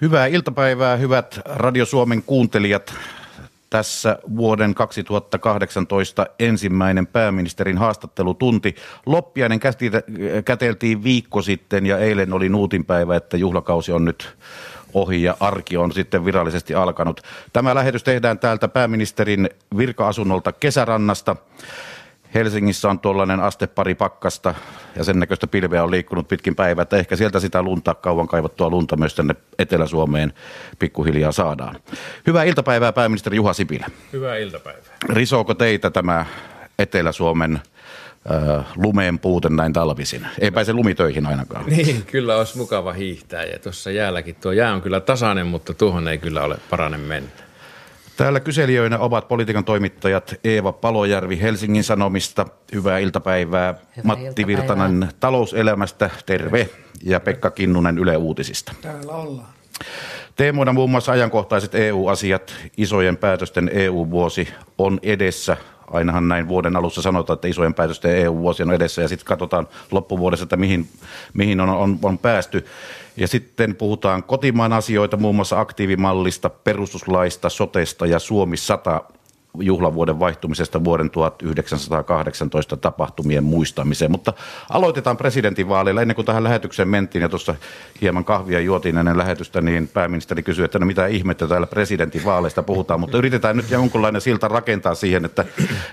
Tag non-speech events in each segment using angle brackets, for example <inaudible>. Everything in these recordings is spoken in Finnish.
Hyvää iltapäivää, hyvät Radio Suomen kuuntelijat. Tässä vuoden 2018 ensimmäinen pääministerin haastattelutunti. Loppiainen käteltiin viikko sitten ja eilen oli nuutinpäivä, että juhlakausi on nyt ohi ja arki on sitten virallisesti alkanut. Tämä lähetys tehdään täältä pääministerin virka-asunnolta Kesärannasta. Helsingissä on tuollainen aste pari pakkasta ja sen näköistä pilveä on liikkunut pitkin päivää, että ehkä sieltä sitä lunta, kauan kaivattua lunta myös tänne Etelä-Suomeen pikkuhiljaa saadaan. Hyvää iltapäivää pääministeri Juha Sipilä. Hyvää iltapäivää. Risooko teitä tämä Etelä-Suomen äh, lumeen puute näin talvisin? Ei pääse lumitöihin ainakaan. <laughs> Niin, kyllä olisi mukava hiihtää ja tuossa jäälläkin tuo jää on kyllä tasainen, mutta tuohon ei kyllä ole paranen mennä. Täällä kyselijöinä ovat politiikan toimittajat Eeva Palojärvi Helsingin Sanomista, hyvää iltapäivää, Hyvää Matti iltapäivää. Virtanen Talouselämästä, terve, ja Pekka Kinnunen Yle Uutisista. Täällä ollaan. Teemoina muun muassa ajankohtaiset EU-asiat, isojen päätösten EU-vuosi on edessä. Ainahan näin vuoden alussa sanotaan, että isojen päätösten EU-vuosi on edessä ja sitten katsotaan loppuvuodessa, että mihin, mihin on, on, on päästy. Ja sitten puhutaan kotimaan asioita, muun muassa aktiivimallista, perustuslaista, sotesta ja Suomi 100 juhlavuoden vaihtumisesta vuoden 1918 tapahtumien muistamiseen. Mutta aloitetaan presidentinvaaleilla. Ennen kuin tähän lähetykseen mentiin ja tuossa hieman kahvia juotiin ennen lähetystä, niin pääministeri kysyi, että no mitä ihmettä täällä presidentinvaaleista puhutaan. Mutta yritetään nyt jonkunlainen silta rakentaa siihen, että,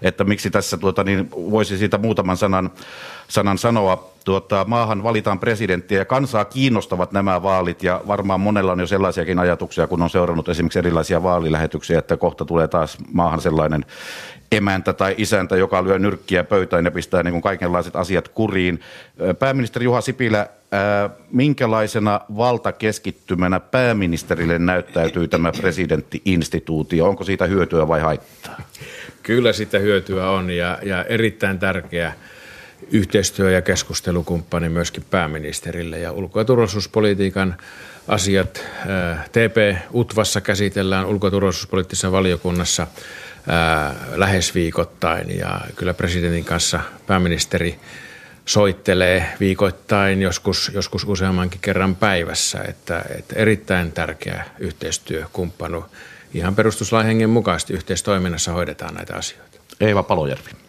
että miksi tässä tuota, niin voisi siitä muutaman sanan, sanan sanoa tuota, maahan valitaan presidenttiä ja kansaa kiinnostavat nämä vaalit ja varmaan monella on jo sellaisiakin ajatuksia, kun on seurannut esimerkiksi erilaisia vaalilähetyksiä, että kohta tulee taas maahan sellainen emäntä tai isäntä, joka lyö nyrkkiä pöytään ja pistää niin kuin kaikenlaiset asiat kuriin. Pääministeri Juha Sipilä, minkälaisena valtakeskittymänä pääministerille näyttäytyy tämä presidenttiinstituutio? Onko siitä hyötyä vai haittaa? Kyllä sitä hyötyä on ja, ja erittäin tärkeä yhteistyö- ja keskustelukumppani myöskin pääministerille. Ja ulko- ja turvallisuuspolitiikan asiat TP-UTVassa käsitellään ulko- ja turvallisuuspoliittisessa valiokunnassa lähes viikoittain. Ja kyllä presidentin kanssa pääministeri soittelee viikoittain, joskus, joskus useammankin kerran päivässä. Että, että erittäin tärkeä yhteistyökumppanu. Ihan perustuslain hengen mukaisesti yhteistoiminnassa hoidetaan näitä asioita. Eeva Palojärvi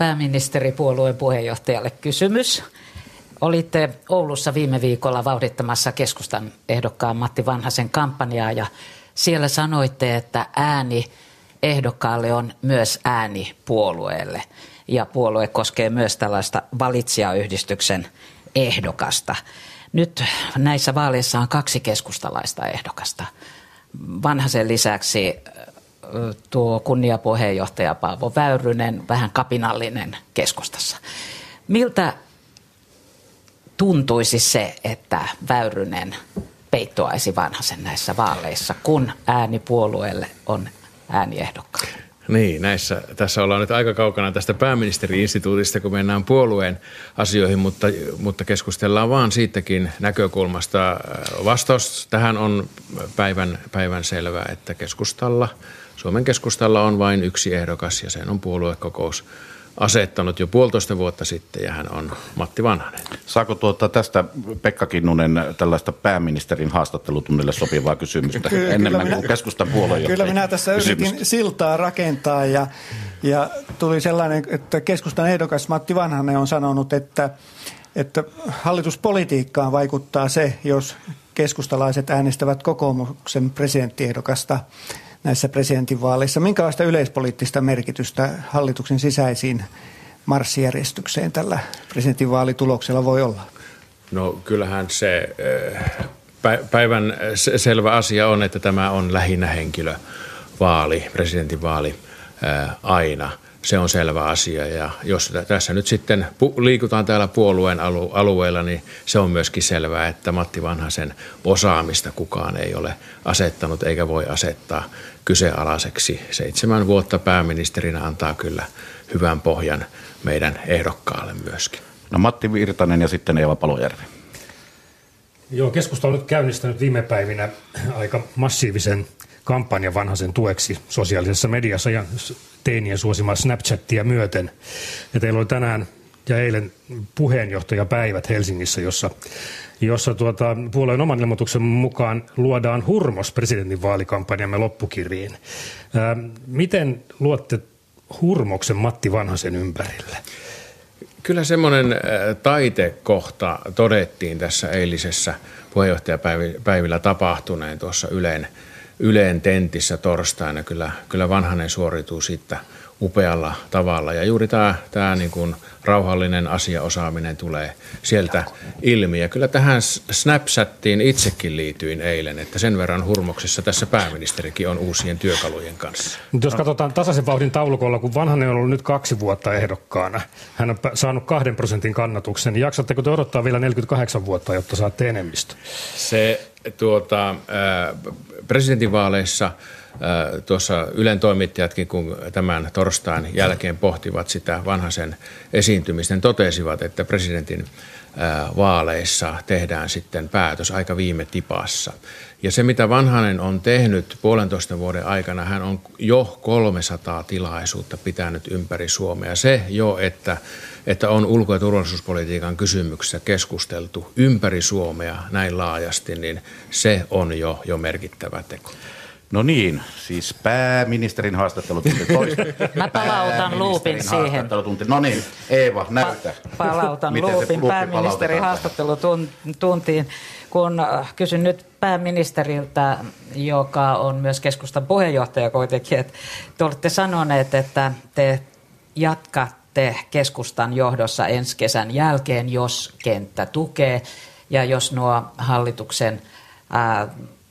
pääministeripuolueen puheenjohtajalle kysymys. Olitte Oulussa viime viikolla vauhdittamassa keskustan ehdokkaan Matti Vanhasen kampanjaa ja siellä sanoitte, että ääni ehdokkaalle on myös ääni puolueelle. Ja puolue koskee myös tällaista valitsijayhdistyksen ehdokasta. Nyt näissä vaaleissa on kaksi keskustalaista ehdokasta. Vanhasen lisäksi tuo kunniapuheenjohtaja Paavo Väyrynen, vähän kapinallinen keskustassa. Miltä tuntuisi se, että Väyrynen peittoaisi vanhasen näissä vaaleissa, kun ääni puolueelle on ääniehdokkaan? Niin, näissä, tässä ollaan nyt aika kaukana tästä pääministeriinstituutista, kun mennään puolueen asioihin, mutta, mutta keskustellaan vaan siitäkin näkökulmasta. Vastaus tähän on päivän, päivän selvä, että keskustalla – Suomen keskustalla on vain yksi ehdokas ja sen on puoluekokous asettanut jo puolitoista vuotta sitten ja hän on Matti Vanhanen. Saako tuota tästä Pekka Kinnunen tällaista pääministerin haastattelutunnille sopivaa kysymystä kyllä, enemmän kyllä kuin keskustan puoluejohtaja? Kyllä minä tässä kysymystä. yritin siltaa rakentaa ja, ja tuli sellainen, että keskustan ehdokas Matti Vanhanen on sanonut, että, että hallituspolitiikkaan vaikuttaa se, jos keskustalaiset äänestävät kokoomuksen presidenttiehdokasta – näissä presidentinvaaleissa. Minkälaista yleispoliittista merkitystä hallituksen sisäisiin marssijärjestykseen tällä presidentinvaalituloksella voi olla? No kyllähän se eh, päivän selvä asia on, että tämä on lähinnä henkilövaali, presidentinvaali eh, aina – se on selvä asia. Ja jos tässä nyt sitten liikutaan täällä puolueen alueella, niin se on myöskin selvää, että Matti Vanhasen osaamista kukaan ei ole asettanut eikä voi asettaa kyseenalaiseksi. Seitsemän vuotta pääministerinä antaa kyllä hyvän pohjan meidän ehdokkaalle myöskin. No Matti Virtanen ja sitten Eeva Palojärvi. Joo, keskusta on nyt käynnistänyt viime päivinä aika massiivisen kampanjan vanhaisen tueksi sosiaalisessa mediassa ja teinien suosimaa Snapchattia myöten. Ja teillä oli tänään ja eilen puheenjohtajapäivät Helsingissä, jossa, jossa tuota, puolueen oman ilmoituksen mukaan luodaan hurmos presidentin vaalikampanjamme loppukirjiin. Ää, miten luotte hurmoksen Matti Vanhasen ympärille? Kyllä semmoinen taitekohta todettiin tässä eilisessä puheenjohtajapäivillä tapahtuneen tuossa Yleen, Yleen tentissä torstaina. Kyllä, kyllä Vanhanen suorituu siitä upealla tavalla. Ja juuri tämä, tämä niin kuin rauhallinen asiaosaaminen tulee sieltä ilmi. Ja kyllä tähän Snapchattiin itsekin liityin eilen, että sen verran hurmoksessa tässä pääministerikin on uusien työkalujen kanssa. Mutta jos katsotaan tasaisen vauhdin taulukolla, kun Vanhanen on ollut nyt kaksi vuotta ehdokkaana, hän on saanut kahden prosentin kannatuksen, niin jaksatteko te odottaa vielä 48 vuotta, jotta saatte enemmistö? Se tuota, presidentinvaaleissa – tuossa Ylen toimittajatkin, kun tämän torstain jälkeen pohtivat sitä vanhaisen esiintymistä, niin totesivat, että presidentin vaaleissa tehdään sitten päätös aika viime tipassa. Ja se, mitä Vanhanen on tehnyt puolentoista vuoden aikana, hän on jo 300 tilaisuutta pitänyt ympäri Suomea. Se jo, että, että on ulko- ja turvallisuuspolitiikan kysymyksissä keskusteltu ympäri Suomea näin laajasti, niin se on jo, jo merkittävä teko. No niin, siis pääministerin haastattelutunti toista. <laughs> Mä palautan luupin siihen. No niin, Eeva, näytä. Pa- palautan Miten luupin pääministerin haastattelutuntiin, kun äh, kysyn nyt pääministeriltä, joka on myös keskustan puheenjohtaja kuitenkin, että te olette sanoneet, että te jatkatte keskustan johdossa ensi kesän jälkeen, jos kenttä tukee ja jos nuo hallituksen ää,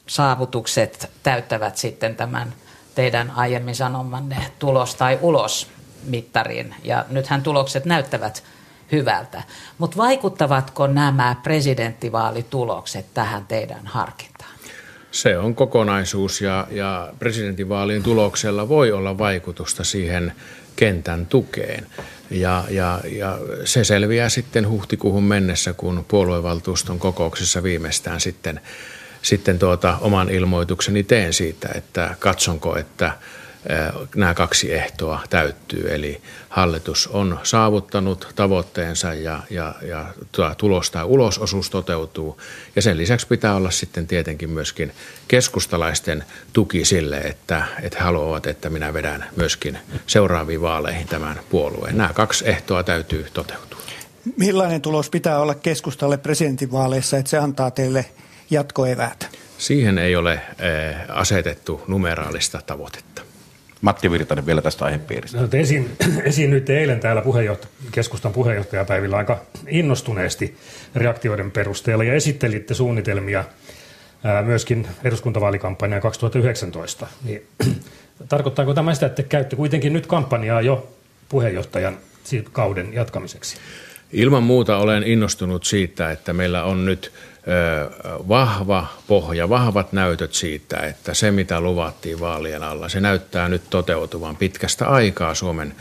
saavutukset täyttävät sitten tämän teidän aiemmin sanomanne tulos tai ulos mittarin. Ja nythän tulokset näyttävät hyvältä. Mutta vaikuttavatko nämä presidenttivaalitulokset tähän teidän harkintaan? Se on kokonaisuus ja, ja presidentinvaalien tuloksella voi olla vaikutusta siihen kentän tukeen. Ja, ja, ja se selviää sitten huhtikuuhun mennessä, kun puoluevaltuuston kokouksessa viimeistään sitten sitten tuota, oman ilmoitukseni teen siitä, että katsonko, että nämä kaksi ehtoa täyttyy. Eli hallitus on saavuttanut tavoitteensa ja, ja, ja tulos tai ulososuus toteutuu. Ja sen lisäksi pitää olla sitten tietenkin myöskin keskustalaisten tuki sille, että, että haluavat, että minä vedän myöskin seuraaviin vaaleihin tämän puolueen. Nämä kaksi ehtoa täytyy toteutua. Millainen tulos pitää olla keskustalle presidentinvaaleissa, että se antaa teille – jatkoeväät? Siihen ei ole eh, asetettu numeraalista tavoitetta. Matti Virtanen vielä tästä aihepiiristä. No, esiin, <clears throat> esiin nyt eilen täällä puheenjohta- keskustan puheenjohtajapäivillä aika innostuneesti reaktioiden perusteella ja esittelitte suunnitelmia ää, myöskin eduskuntavaalikampanjaa 2019. Niin, <clears throat> tarkoittaako tämä sitä, että käytte kuitenkin nyt kampanjaa jo puheenjohtajan kauden jatkamiseksi? Ilman muuta olen innostunut siitä, että meillä on nyt vahva pohja, vahvat näytöt siitä, että se mitä luvattiin vaalien alla, se näyttää nyt toteutuvan pitkästä aikaa Suomen,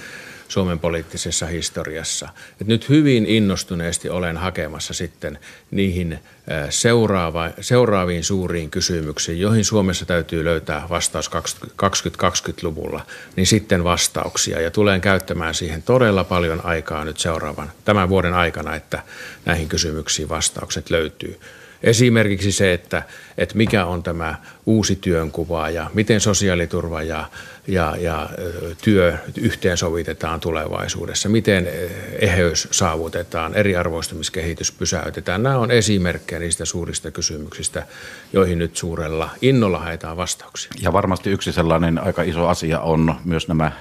Suomen poliittisessa historiassa. Et nyt hyvin innostuneesti olen hakemassa sitten niihin seuraava, seuraaviin suuriin kysymyksiin, joihin Suomessa täytyy löytää vastaus 2020-luvulla, niin sitten vastauksia. Ja tulen käyttämään siihen todella paljon aikaa nyt seuraavan tämän vuoden aikana, että näihin kysymyksiin vastaukset löytyy. Esimerkiksi se, että, että mikä on tämä uusi työnkuva ja miten sosiaaliturva ja, ja, ja työ yhteensovitetaan tulevaisuudessa, miten eheys saavutetaan, eriarvoistumiskehitys pysäytetään. Nämä on esimerkkejä niistä suurista kysymyksistä, joihin nyt suurella innolla haetaan vastauksia. Ja varmasti yksi sellainen aika iso asia on myös nämä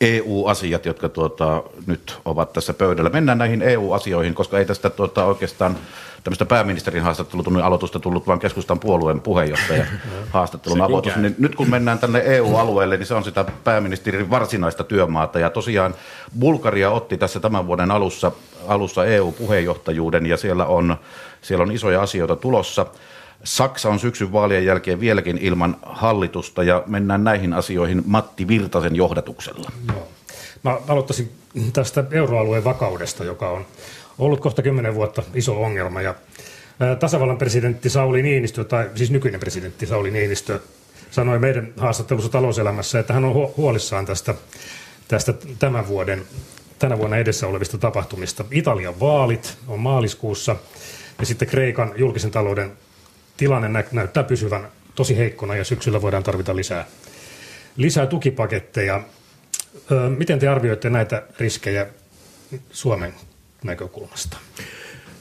EU-asiat, jotka tuota, nyt ovat tässä pöydällä. Mennään näihin EU-asioihin, koska ei tästä tuota, oikeastaan tämmöistä pääministerin haastattelutunnin aloitusta tullut, vaan keskustan puolueen puheenjohtajan <laughs> haastattelun aloitus. Niin nyt kun mennään tänne EU-alueelle, niin se on sitä pääministerin varsinaista työmaata. Ja tosiaan Bulgaria otti tässä tämän vuoden alussa, alussa EU-puheenjohtajuuden ja siellä on, siellä on isoja asioita tulossa. Saksa on syksyn vaalien jälkeen vieläkin ilman hallitusta ja mennään näihin asioihin Matti Virtasen johdatuksella. Joo. Mä aloittaisin tästä euroalueen vakaudesta, joka on ollut kohta kymmenen vuotta iso ongelma. Ja tasavallan presidentti Sauli Niinistö, tai siis nykyinen presidentti Sauli Niinistö, sanoi meidän haastattelussa talouselämässä, että hän on huolissaan tästä, tästä tämän vuoden, tänä vuonna edessä olevista tapahtumista. Italian vaalit on maaliskuussa. Ja sitten Kreikan julkisen talouden tilanne nä- näyttää pysyvän tosi heikkona ja syksyllä voidaan tarvita lisää, lisää tukipaketteja. Ö, miten te arvioitte näitä riskejä Suomen näkökulmasta?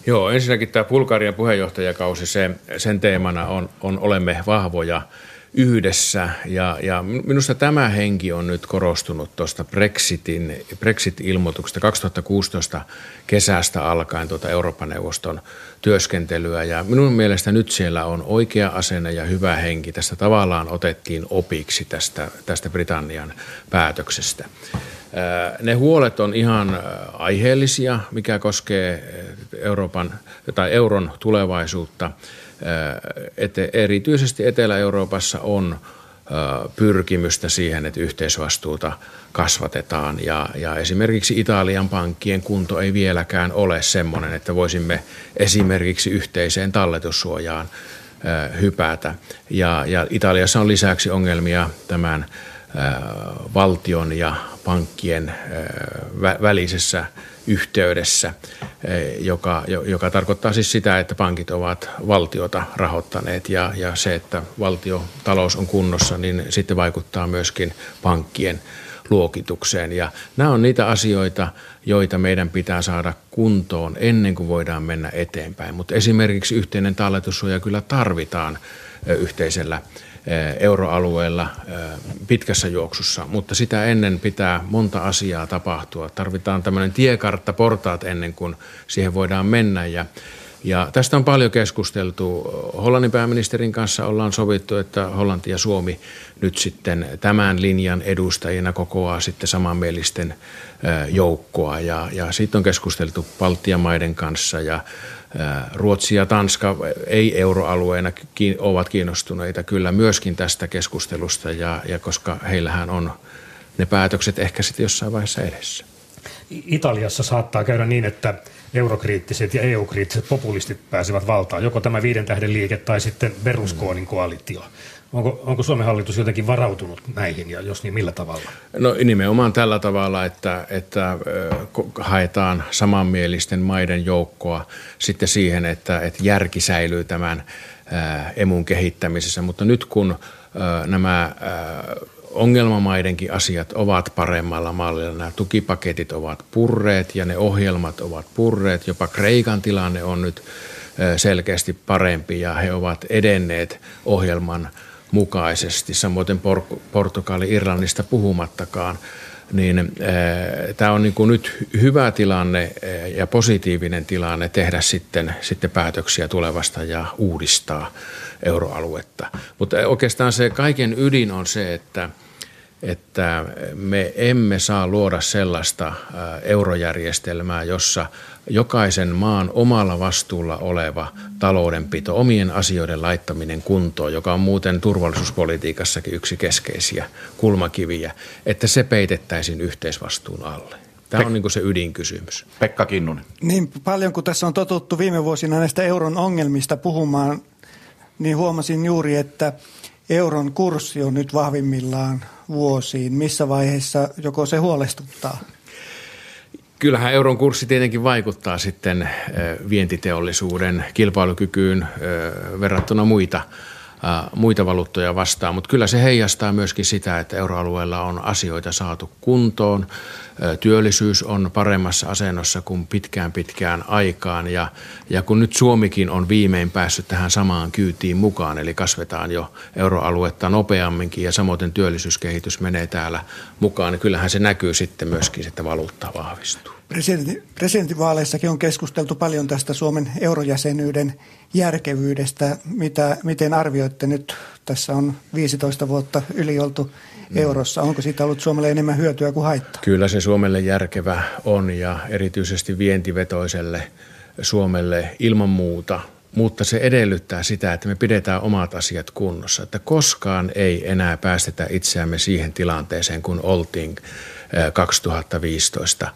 Joo, ensinnäkin tämä Bulgarian puheenjohtajakausi, se, sen teemana on, on olemme vahvoja yhdessä. Ja, ja minusta tämä henki on nyt korostunut tuosta Brexitin, Brexit-ilmoituksesta 2016 kesästä alkaen tuota Euroopan neuvoston työskentelyä. Ja minun mielestä nyt siellä on oikea asenne ja hyvä henki. Tästä tavallaan otettiin opiksi tästä, tästä Britannian päätöksestä. Ne huolet on ihan aiheellisia, mikä koskee Euroopan tai euron tulevaisuutta. Että erityisesti Etelä-Euroopassa on pyrkimystä siihen, että yhteisvastuuta kasvatetaan. Ja, ja esimerkiksi Italian pankkien kunto ei vieläkään ole sellainen, että voisimme esimerkiksi yhteiseen talletussuojaan hypätä. Ja, ja Italiassa on lisäksi ongelmia tämän valtion ja pankkien välisessä yhteydessä, joka, joka tarkoittaa siis sitä, että pankit ovat valtiota rahoittaneet ja, ja se, että valtiotalous on kunnossa, niin sitten vaikuttaa myöskin pankkien luokitukseen. Ja nämä on niitä asioita, joita meidän pitää saada kuntoon ennen kuin voidaan mennä eteenpäin. Mutta esimerkiksi yhteinen talletussuoja kyllä tarvitaan yhteisellä euroalueella eh, pitkässä juoksussa, mutta sitä ennen pitää monta asiaa tapahtua. Tarvitaan tämmöinen tiekartta, portaat ennen kuin siihen voidaan mennä ja ja tästä on paljon keskusteltu. Hollannin pääministerin kanssa ollaan sovittu, että Hollanti ja Suomi nyt sitten tämän linjan edustajina kokoaa sitten samanmielisten eh, joukkoa. Ja, ja siitä on keskusteltu Baltian maiden kanssa ja Ruotsi ja Tanska ei-euroalueena ovat kiinnostuneita kyllä myöskin tästä keskustelusta, ja, ja koska heillähän on ne päätökset ehkä sitten jossain vaiheessa edessä. Italiassa saattaa käydä niin, että eurokriittiset ja EU-kriittiset populistit pääsevät valtaan, joko tämä viiden tähden liike tai sitten Berlusconin koalitio. Onko, onko Suomen hallitus jotenkin varautunut näihin ja jos niin millä tavalla? No nimenomaan tällä tavalla, että, että haetaan samanmielisten maiden joukkoa sitten siihen, että, että järki säilyy tämän emun kehittämisessä. Mutta nyt kun nämä ongelmamaidenkin asiat ovat paremmalla mallilla. Nämä tukipaketit ovat purreet ja ne ohjelmat ovat purreet. Jopa Kreikan tilanne on nyt selkeästi parempi ja he ovat edenneet ohjelman mukaisesti, samoin Por- Portugali, Irlannista puhumattakaan, niin äh, tämä on niin kuin nyt hyvä tilanne äh, ja positiivinen tilanne tehdä sitten, sitten päätöksiä tulevasta ja uudistaa euroaluetta. Mutta oikeastaan se kaiken ydin on se, että – että me emme saa luoda sellaista eurojärjestelmää, jossa jokaisen maan omalla vastuulla oleva taloudenpito, omien asioiden laittaminen kuntoon, joka on muuten turvallisuuspolitiikassakin yksi keskeisiä kulmakiviä, että se peitettäisiin yhteisvastuun alle. Tämä on niin se ydinkysymys. Pekka Kinnunen. Niin paljon kuin tässä on totuttu viime vuosina näistä euron ongelmista puhumaan, niin huomasin juuri, että euron kurssi on nyt vahvimmillaan vuosiin. Missä vaiheessa joko se huolestuttaa? Kyllähän euron kurssi tietenkin vaikuttaa sitten vientiteollisuuden kilpailukykyyn verrattuna muita muita valuuttoja vastaan, mutta kyllä se heijastaa myöskin sitä, että euroalueella on asioita saatu kuntoon. Työllisyys on paremmassa asennossa kuin pitkään pitkään aikaan ja, ja kun nyt Suomikin on viimein päässyt tähän samaan kyytiin mukaan, eli kasvetaan jo euroaluetta nopeamminkin ja samoin työllisyyskehitys menee täällä mukaan, niin kyllähän se näkyy sitten myöskin, että valuutta vahvistuu. Presidentti, presidentinvaaleissakin on keskusteltu paljon tästä Suomen eurojäsenyyden järkevyydestä. Mitä, miten arvioitte nyt? Tässä on 15 vuotta yli oltu eurossa. Onko siitä ollut Suomelle enemmän hyötyä kuin haittaa? Kyllä se Suomelle järkevä on ja erityisesti vientivetoiselle Suomelle ilman muuta. Mutta se edellyttää sitä, että me pidetään omat asiat kunnossa. Että koskaan ei enää päästetä itseämme siihen tilanteeseen, kun oltiin 2015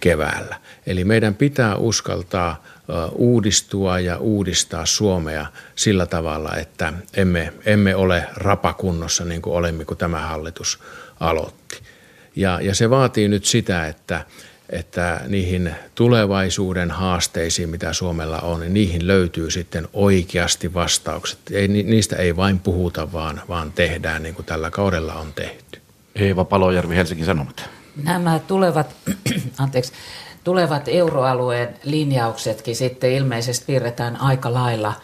keväällä. Eli meidän pitää uskaltaa uudistua ja uudistaa Suomea sillä tavalla, että emme, emme ole rapakunnossa niin kuin olemme, kun tämä hallitus aloitti. Ja, ja se vaatii nyt sitä, että että niihin tulevaisuuden haasteisiin, mitä Suomella on, niin niihin löytyy sitten oikeasti vastaukset. Ei, niistä ei vain puhuta, vaan, vaan tehdään niin kuin tällä kaudella on tehty. Eeva Palojärvi, Helsingin Sanomat. Nämä tulevat, <clears throat> anteeksi, tulevat euroalueen linjauksetkin sitten ilmeisesti piirretään aika lailla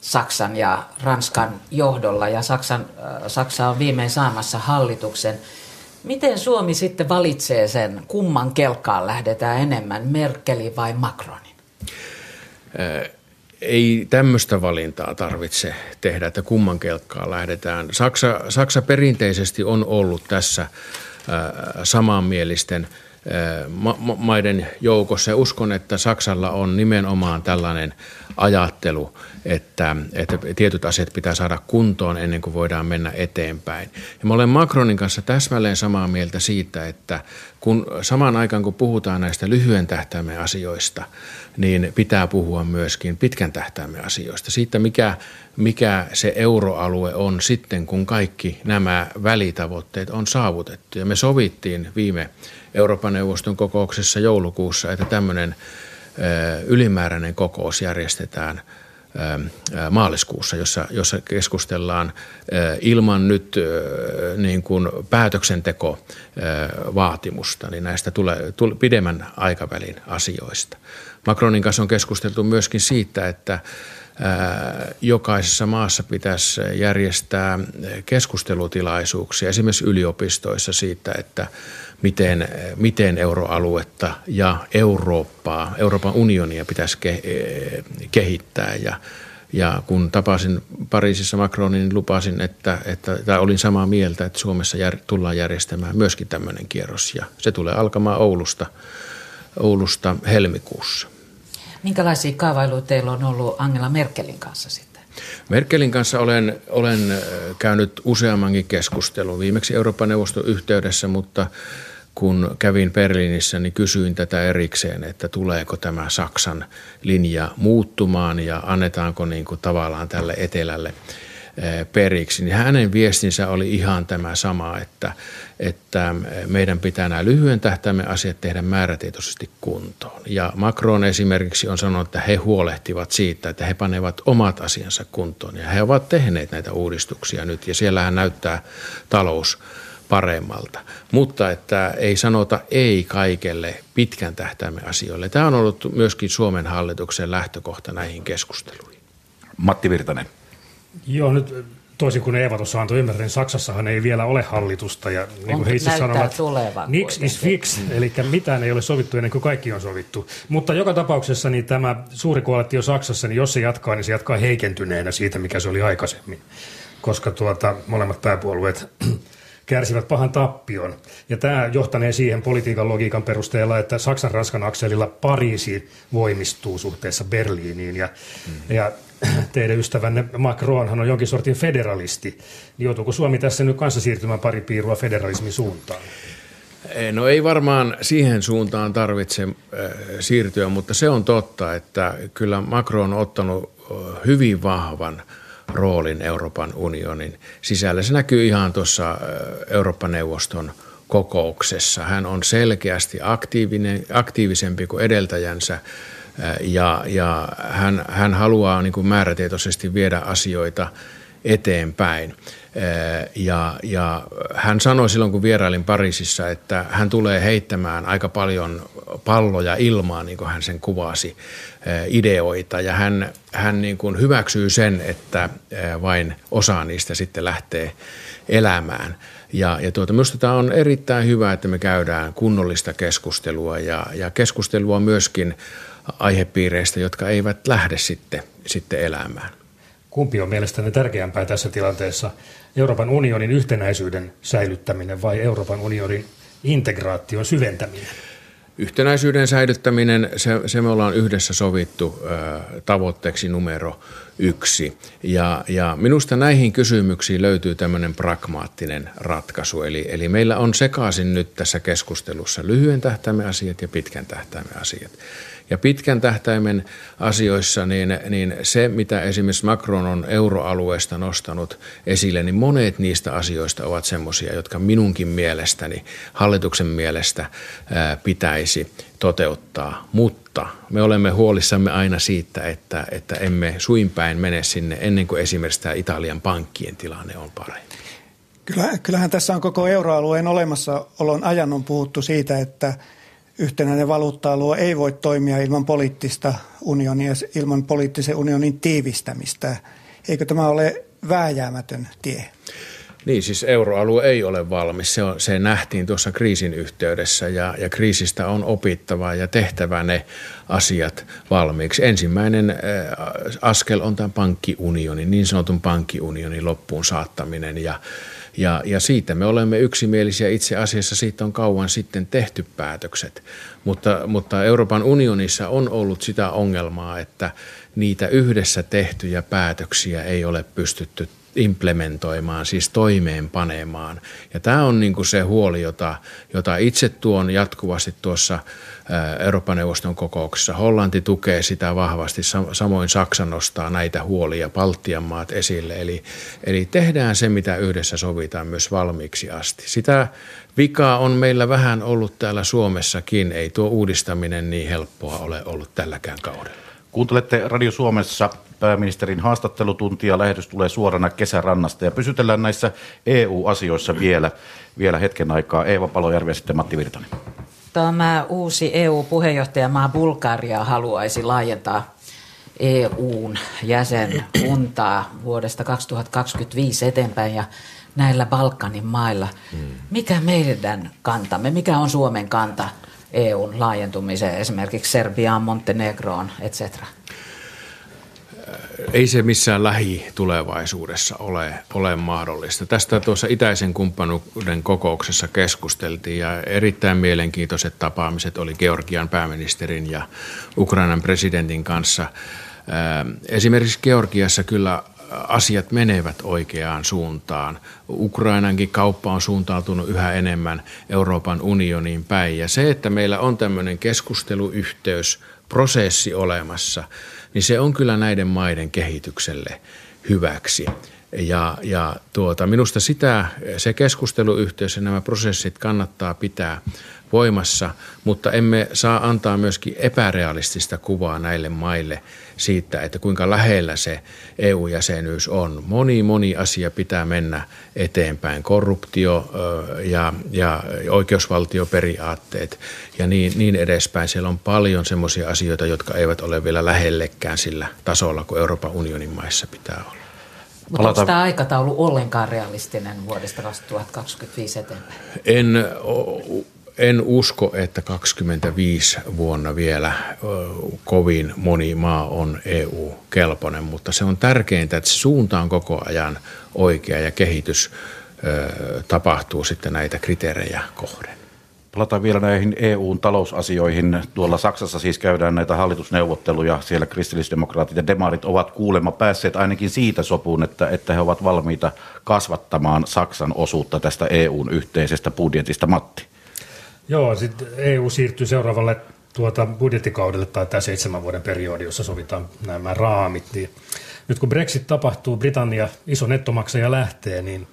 Saksan ja Ranskan johdolla ja Saksan, äh, Saksa on viimein saamassa hallituksen. Miten Suomi sitten valitsee sen, kumman kelkaan lähdetään enemmän, Merkelin vai Macronin? Äh, ei tämmöistä valintaa tarvitse tehdä, että kumman kelkkaan lähdetään. Saksa, Saksa perinteisesti on ollut tässä samanmielisten – maiden joukossa. Uskon, että Saksalla on nimenomaan tällainen ajattelu, että, että tietyt asiat pitää saada kuntoon ennen kuin voidaan mennä eteenpäin. Ja mä olen Macronin kanssa täsmälleen samaa mieltä siitä, että kun samaan aikaan kun puhutaan näistä lyhyen tähtäimen asioista, niin pitää puhua myöskin pitkän tähtäimen asioista. Siitä, mikä, mikä se euroalue on sitten, kun kaikki nämä välitavoitteet on saavutettu. Ja me sovittiin viime Euroopan neuvoston kokouksessa joulukuussa, että tämmöinen ylimääräinen kokous järjestetään maaliskuussa, jossa, jossa keskustellaan ilman nyt niin kuin päätöksenteko-vaatimusta, niin näistä tulee, tulee pidemmän aikavälin asioista. Macronin kanssa on keskusteltu myöskin siitä, että jokaisessa maassa pitäisi järjestää keskustelutilaisuuksia, esimerkiksi yliopistoissa siitä, että miten, miten euroaluetta ja Eurooppaa, Euroopan unionia pitäisi kehittää. Ja, ja kun tapasin Pariisissa Macronin, niin lupasin, että, että tai olin samaa mieltä, että Suomessa jär, tullaan järjestämään myöskin tämmöinen kierros. Ja se tulee alkamaan Oulusta, Oulusta helmikuussa. Minkälaisia kaavailuja teillä on ollut Angela Merkelin kanssa sitten? Merkelin kanssa olen, olen käynyt useammankin keskustelun, viimeksi Euroopan neuvoston yhteydessä, mutta kun kävin Berliinissä, niin kysyin tätä erikseen, että tuleeko tämä Saksan linja muuttumaan ja annetaanko niin kuin tavallaan tälle etelälle periksi. Niin hänen viestinsä oli ihan tämä sama, että, että meidän pitää nämä lyhyen tähtäimen asiat tehdä määrätietoisesti kuntoon. Ja Macron esimerkiksi on sanonut, että he huolehtivat siitä, että he panevat omat asiansa kuntoon. Ja he ovat tehneet näitä uudistuksia nyt ja siellähän näyttää talous paremmalta. Mutta että ei sanota ei kaikelle pitkän tähtäimen asioille. Tämä on ollut myöskin Suomen hallituksen lähtökohta näihin keskusteluihin. Matti Virtanen. Joo, nyt toisin kuin Eeva tuossa antoi ymmärtää, niin Saksassahan ei vielä ole hallitusta. Ja niin kuin he itse sanovat, nix is fix, eli mitään ei ole sovittu ennen kuin kaikki on sovittu. Mutta joka tapauksessa niin tämä suuri koalitio Saksassa, niin jos se jatkaa, niin se jatkaa heikentyneenä siitä, mikä se oli aikaisemmin. Koska tuota, molemmat pääpuolueet <clears throat> kärsivät pahan tappion. Ja tämä johtanee siihen politiikan logiikan perusteella, että Saksan-Ranskan akselilla Pariisi voimistuu suhteessa Berliiniin. Ja, mm. ja teidän ystävänne Macronhan on jonkin sortin federalisti. Niin joutuuko Suomi tässä nyt kanssa siirtymään pari piirua federalismin suuntaan? Eh, no ei varmaan siihen suuntaan tarvitse äh, siirtyä, mutta se on totta, että kyllä Macron on ottanut hyvin vahvan – roolin Euroopan unionin sisällä. Se näkyy ihan tuossa Euroopan neuvoston kokouksessa. Hän on selkeästi aktiivinen, aktiivisempi kuin edeltäjänsä ja, ja hän, hän haluaa niin kuin määrätietoisesti viedä asioita eteenpäin. Ja, ja hän sanoi silloin, kun vierailin Pariisissa, että hän tulee heittämään aika paljon palloja ilmaan, niin kuin hän sen kuvasi, ideoita. Ja hän, hän niin kuin hyväksyy sen, että vain osa niistä sitten lähtee elämään. Ja, ja tuota, minusta tämä on erittäin hyvä, että me käydään kunnollista keskustelua ja, ja keskustelua myöskin aihepiireistä, jotka eivät lähde sitten, sitten elämään. Kumpi on mielestäni tärkeämpää tässä tilanteessa, Euroopan unionin yhtenäisyyden säilyttäminen vai Euroopan unionin integraation syventäminen? Yhtenäisyyden säilyttäminen, se, se me ollaan yhdessä sovittu ö, tavoitteeksi numero yksi. Ja, ja minusta näihin kysymyksiin löytyy tämmöinen pragmaattinen ratkaisu. Eli, eli meillä on sekaisin nyt tässä keskustelussa lyhyen tähtäimen asiat ja pitkän tähtäimen asiat. Ja pitkän tähtäimen asioissa, niin, niin se mitä esimerkiksi Macron on euroalueesta nostanut esille, niin monet niistä asioista ovat semmoisia, jotka minunkin mielestäni, hallituksen mielestä ää, pitäisi toteuttaa. Mutta me olemme huolissamme aina siitä, että, että emme suinpäin mene sinne ennen kuin esimerkiksi tämä Italian pankkien tilanne on parempi. Kyllähän tässä on koko euroalueen olemassaolon ajan on puhuttu siitä, että yhtenäinen valuutta-alue ei voi toimia ilman poliittista unionia, ilman poliittisen unionin tiivistämistä. Eikö tämä ole vääjäämätön tie? Niin, siis euroalue ei ole valmis. Se, on, se nähtiin tuossa kriisin yhteydessä ja, ja kriisistä on opittava ja tehtävä ne asiat valmiiksi. Ensimmäinen äh, askel on tämä pankkiunioni, niin sanotun pankkiunionin loppuun saattaminen ja ja, ja siitä me olemme yksimielisiä. Itse asiassa siitä on kauan sitten tehty päätökset. Mutta, mutta Euroopan unionissa on ollut sitä ongelmaa, että niitä yhdessä tehtyjä päätöksiä ei ole pystytty implementoimaan, siis toimeenpanemaan. Ja tämä on niin kuin se huoli, jota, jota itse tuon jatkuvasti tuossa Euroopan neuvoston kokouksessa. Hollanti tukee sitä vahvasti, samoin Saksa nostaa näitä huolia, Baltian maat esille. Eli, eli tehdään se, mitä yhdessä sovitaan myös valmiiksi asti. Sitä vikaa on meillä vähän ollut täällä Suomessakin. Ei tuo uudistaminen niin helppoa ole ollut tälläkään kaudella. Kuuntelette Radio Suomessa pääministerin haastattelutuntia. Lähetys tulee suorana kesärannasta ja pysytellään näissä EU-asioissa vielä, vielä hetken aikaa. Eeva Palojärvi ja sitten Matti Virtanen. Tämä uusi EU-puheenjohtajamaa Bulgaria haluaisi laajentaa EUn jäsenkuntaa vuodesta 2025 eteenpäin ja näillä Balkanin mailla. Hmm. Mikä meidän kantamme, mikä on Suomen kanta EUn laajentumiseen, esimerkiksi Serbiaan, Montenegroon, etc.? Ei se missään lähitulevaisuudessa ole, ole mahdollista. Tästä tuossa itäisen kumppanuuden kokouksessa keskusteltiin ja erittäin mielenkiintoiset tapaamiset oli Georgian pääministerin ja Ukrainan presidentin kanssa. Esimerkiksi Georgiassa kyllä asiat menevät oikeaan suuntaan. Ukrainankin kauppa on suuntautunut yhä enemmän Euroopan unioniin päin. Ja se, että meillä on tämmöinen keskusteluyhteys, prosessi olemassa – niin se on kyllä näiden maiden kehitykselle hyväksi. Ja, ja tuota, minusta sitä, se keskusteluyhteys ja nämä prosessit kannattaa pitää voimassa, mutta emme saa antaa myöskin epärealistista kuvaa näille maille siitä, että kuinka lähellä se EU-jäsenyys on. Moni, moni asia pitää mennä eteenpäin. Korruptio ja, ja oikeusvaltioperiaatteet ja niin, niin edespäin. Siellä on paljon sellaisia asioita, jotka eivät ole vielä lähellekään sillä tasolla kuin Euroopan unionin maissa pitää olla. Mutta onko tämä aikataulu ollenkaan realistinen vuodesta 2025 eteenpäin? En en usko, että 25 vuonna vielä kovin moni maa on EU-kelpoinen, mutta se on tärkeintä, että suunta on koko ajan oikea ja kehitys tapahtuu sitten näitä kriteerejä kohden. Palataan vielä näihin EUn talousasioihin. Tuolla Saksassa siis käydään näitä hallitusneuvotteluja. Siellä kristillisdemokraatit ja demarit ovat kuulemma päässeet ainakin siitä sopuun, että, että he ovat valmiita kasvattamaan Saksan osuutta tästä EUn yhteisestä budjetista. Matti. Joo, sitten EU siirtyy seuraavalle tuota budjettikaudelle tai tämä seitsemän vuoden periodi, jossa sovitaan nämä raamit. Niin nyt kun Brexit tapahtuu, Britannia iso nettomaksaja lähtee, niin,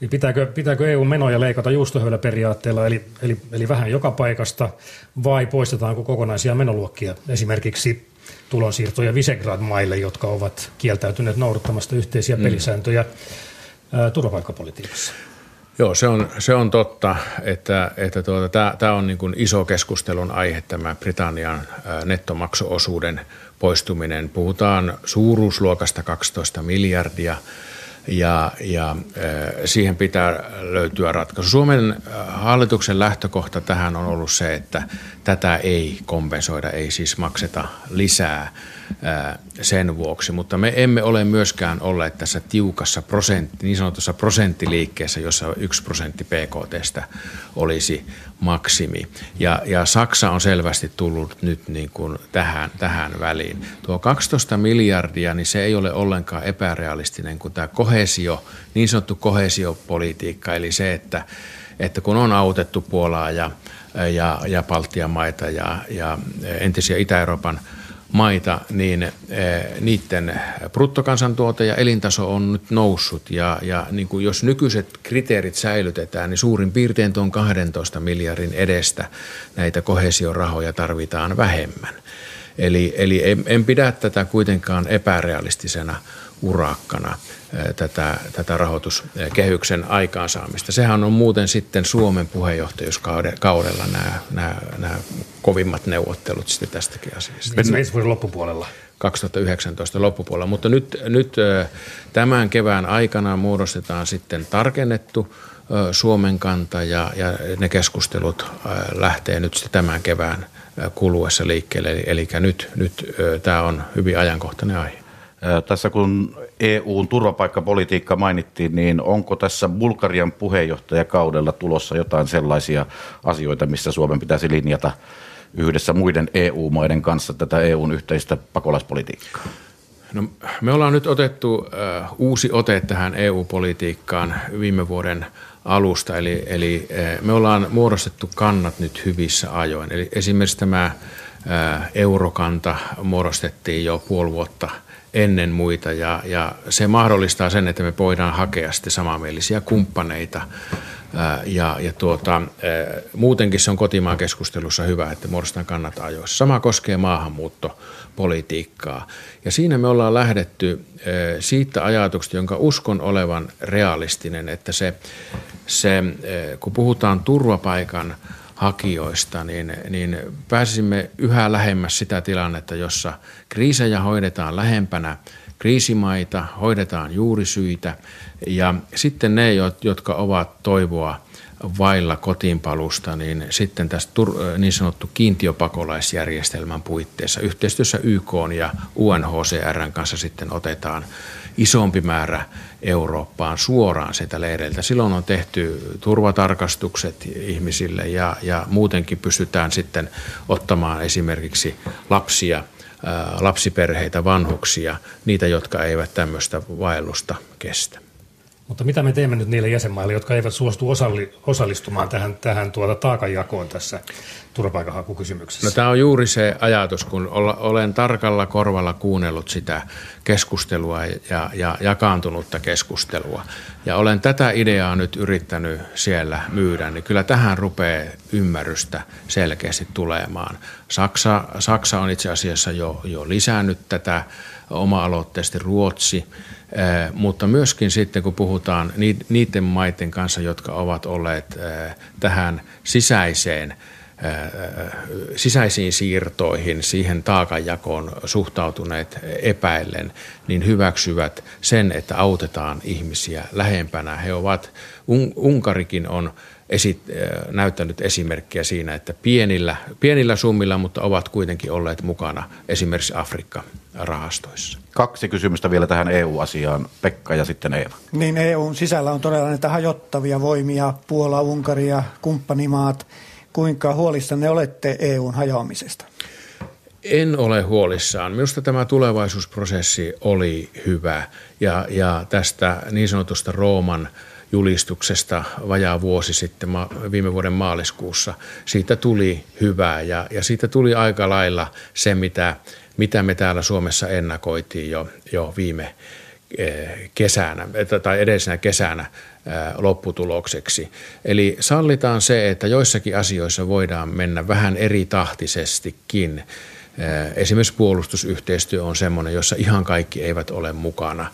niin pitääkö, pitääkö EU-menoja leikata juustohöyläperiaatteella, eli, eli, eli vähän joka paikasta, vai poistetaanko kokonaisia menoluokkia, esimerkiksi tulonsiirtoja Visegrad-maille, jotka ovat kieltäytyneet noudattamasta yhteisiä mm. pelisääntöjä mm. turvapaikkapolitiikassa? Joo, se on, se on totta, että, että tuota, tämä on niin kuin iso keskustelun aihe, tämä Britannian nettomaksuosuuden poistuminen. Puhutaan suuruusluokasta 12 miljardia ja, ja siihen pitää löytyä ratkaisu. Suomen hallituksen lähtökohta tähän on ollut se, että tätä ei kompensoida, ei siis makseta lisää sen vuoksi, mutta me emme ole myöskään olleet tässä tiukassa prosentti, niin sanotussa prosenttiliikkeessä, jossa yksi prosentti PKTstä olisi maksimi. Ja, ja Saksa on selvästi tullut nyt niin kuin tähän, tähän väliin. Tuo 12 miljardia, niin se ei ole ollenkaan epärealistinen kuin tämä kohesio, niin sanottu kohesiopolitiikka, eli se, että, että kun on autettu Puolaa ja ja, ja Baltian maita ja, ja entisiä Itä-Euroopan maita, niin niiden bruttokansantuote ja elintaso on nyt noussut. Ja, ja niin kuin jos nykyiset kriteerit säilytetään, niin suurin piirtein tuon 12 miljardin edestä näitä kohesiorahoja tarvitaan vähemmän. Eli, eli en, en pidä tätä kuitenkaan epärealistisena urakkana tätä, tätä rahoituskehyksen aikaansaamista. Sehän on muuten sitten Suomen puheenjohtajuuskaudella nämä, nämä, nämä kovimmat neuvottelut sitten tästäkin asiasta. Ensi vuoden loppupuolella. 2019 loppupuolella, mutta nyt, nyt tämän kevään aikana muodostetaan sitten tarkennettu Suomen kanta ja, ja ne keskustelut lähtee nyt sitten tämän kevään kuluessa liikkeelle. Eli, eli nyt, nyt tämä on hyvin ajankohtainen aihe. Tässä kun EUn turvapaikkapolitiikka mainittiin, niin onko tässä Bulgarian puheenjohtajakaudella tulossa jotain sellaisia asioita, missä Suomen pitäisi linjata yhdessä muiden EU-maiden kanssa tätä EUn yhteistä pakolaispolitiikkaa? No, me ollaan nyt otettu uh, uusi ote tähän EU-politiikkaan viime vuoden alusta, eli, eli me ollaan muodostettu kannat nyt hyvissä ajoin. Eli esimerkiksi tämä uh, eurokanta muodostettiin jo puoli vuotta – ennen muita ja, ja se mahdollistaa sen, että me voidaan hakea sitten samanmielisiä kumppaneita ja, ja tuota, muutenkin se on kotimaan keskustelussa hyvä, että muodostetaan kannat ajoissa. Sama koskee maahanmuuttopolitiikkaa. Ja siinä me ollaan lähdetty siitä ajatuksesta, jonka uskon olevan realistinen, että se, se kun puhutaan turvapaikan hakijoista, niin, niin pääsimme yhä lähemmäs sitä tilannetta, jossa kriisejä hoidetaan lähempänä kriisimaita, hoidetaan juurisyitä ja sitten ne, jotka ovat toivoa vailla kotiinpalusta, niin sitten tässä niin sanottu kiintiöpakolaisjärjestelmän puitteissa yhteistyössä YK ja UNHCRn kanssa sitten otetaan isompi määrä Eurooppaan suoraan sieltä leireiltä. Silloin on tehty turvatarkastukset ihmisille ja, ja muutenkin pystytään sitten ottamaan esimerkiksi lapsia, lapsiperheitä, vanhuksia, niitä, jotka eivät tämmöistä vaellusta kestä. Mutta mitä me teemme nyt niille jäsenmaille, jotka eivät suostu osalli, osallistumaan tähän, tähän tuota taakanjakoon tässä turvapaikanhakukysymyksessä? No tämä on juuri se ajatus, kun olen tarkalla korvalla kuunnellut sitä keskustelua ja, ja jakaantunutta keskustelua. Ja olen tätä ideaa nyt yrittänyt siellä myydä, niin kyllä tähän rupeaa ymmärrystä selkeästi tulemaan. Saksa, Saksa on itse asiassa jo, jo lisännyt tätä oma-aloitteisesti Ruotsi, mutta myöskin sitten kun puhutaan niiden maiden kanssa, jotka ovat olleet tähän sisäiseen sisäisiin siirtoihin, siihen taakanjakoon suhtautuneet epäillen, niin hyväksyvät sen, että autetaan ihmisiä lähempänä. He ovat, Unkarikin on esit, näyttänyt esimerkkiä siinä, että pienillä, pienillä summilla, mutta ovat kuitenkin olleet mukana esimerkiksi Afrikka-rahastoissa. Kaksi kysymystä vielä tähän EU-asiaan, Pekka ja sitten Eeva. Niin EUn sisällä on todella näitä hajottavia voimia, Puola, Unkari ja kumppanimaat. Kuinka huolissanne olette EUn hajoamisesta? En ole huolissaan. Minusta tämä tulevaisuusprosessi oli hyvä ja, ja tästä niin sanotusta Rooman – julistuksesta vajaa vuosi sitten viime vuoden maaliskuussa. Siitä tuli hyvää ja, ja siitä tuli aika lailla se, mitä, mitä me täällä Suomessa ennakoitiin jo, jo viime eh, kesänä tai edellisenä kesänä lopputulokseksi. Eli sallitaan se, että joissakin asioissa voidaan mennä vähän eri tahtisestikin Esimerkiksi puolustusyhteistyö on sellainen, jossa ihan kaikki eivät ole mukana,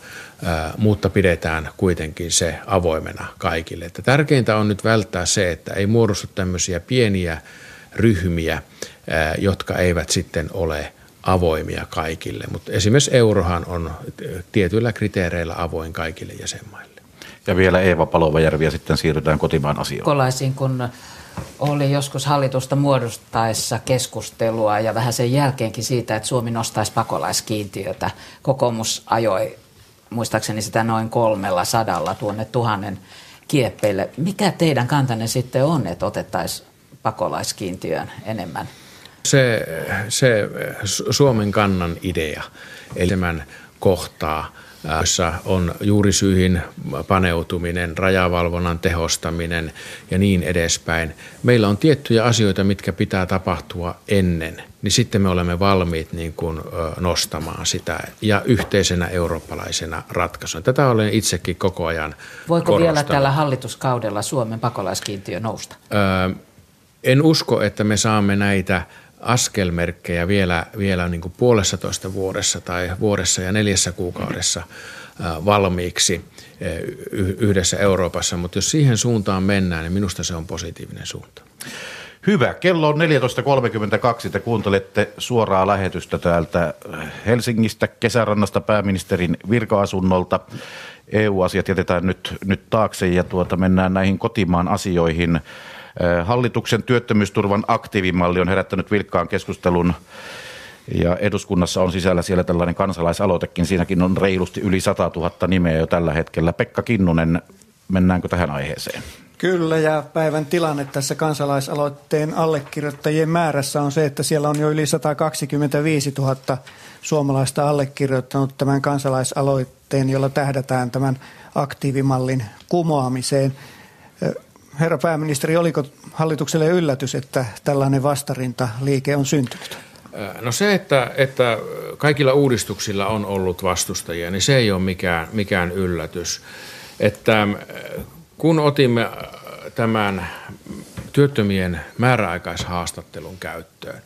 mutta pidetään kuitenkin se avoimena kaikille. Että tärkeintä on nyt välttää se, että ei muodostu tämmöisiä pieniä ryhmiä, jotka eivät sitten ole avoimia kaikille. Mutta esimerkiksi eurohan on tietyillä kriteereillä avoin kaikille jäsenmaille. Ja vielä Eeva Palovajärvi ja sitten siirrytään kotimaan asioihin. Kolaisin, kun oli joskus hallitusta muodostaessa keskustelua ja vähän sen jälkeenkin siitä, että Suomi nostaisi pakolaiskiintiötä. Kokoomus ajoi muistaakseni sitä noin kolmella sadalla tuonne tuhannen kieppeille. Mikä teidän kantanne sitten on, että otettaisiin pakolaiskiintiön enemmän? Se, se Suomen kannan idea, eli tämän kohtaa jossa on juurisyihin paneutuminen, rajavalvonnan tehostaminen ja niin edespäin. Meillä on tiettyjä asioita, mitkä pitää tapahtua ennen, niin sitten me olemme valmiit niin kuin nostamaan sitä ja yhteisenä eurooppalaisena ratkaisuna. Tätä olen itsekin koko ajan Voiko korostanut. vielä tällä hallituskaudella Suomen pakolaiskiintiö nousta? Öö, en usko, että me saamme näitä askelmerkkejä vielä, vielä niin kuin puolessatoista vuodessa tai vuodessa ja neljässä kuukaudessa valmiiksi yhdessä Euroopassa, mutta jos siihen suuntaan mennään, niin minusta se on positiivinen suunta. Hyvä. Kello on 14.32. Te kuuntelette suoraa lähetystä täältä Helsingistä, kesärannasta pääministerin virka-asunnolta. EU-asiat jätetään nyt, nyt taakse ja tuota, mennään näihin kotimaan asioihin. Hallituksen työttömyysturvan aktiivimalli on herättänyt vilkkaan keskustelun ja eduskunnassa on sisällä siellä tällainen kansalaisaloitekin. Siinäkin on reilusti yli 100 000 nimeä jo tällä hetkellä. Pekka Kinnunen, mennäänkö tähän aiheeseen? Kyllä, ja päivän tilanne tässä kansalaisaloitteen allekirjoittajien määrässä on se, että siellä on jo yli 125 000 suomalaista allekirjoittanut tämän kansalaisaloitteen, jolla tähdätään tämän aktiivimallin kumoamiseen. Herra pääministeri, oliko hallitukselle yllätys, että tällainen vastarinta liike on syntynyt? No se, että, että kaikilla uudistuksilla on ollut vastustajia, niin se ei ole mikään, mikään yllätys. Että kun otimme tämän työttömien määräaikaishaastattelun käyttöön,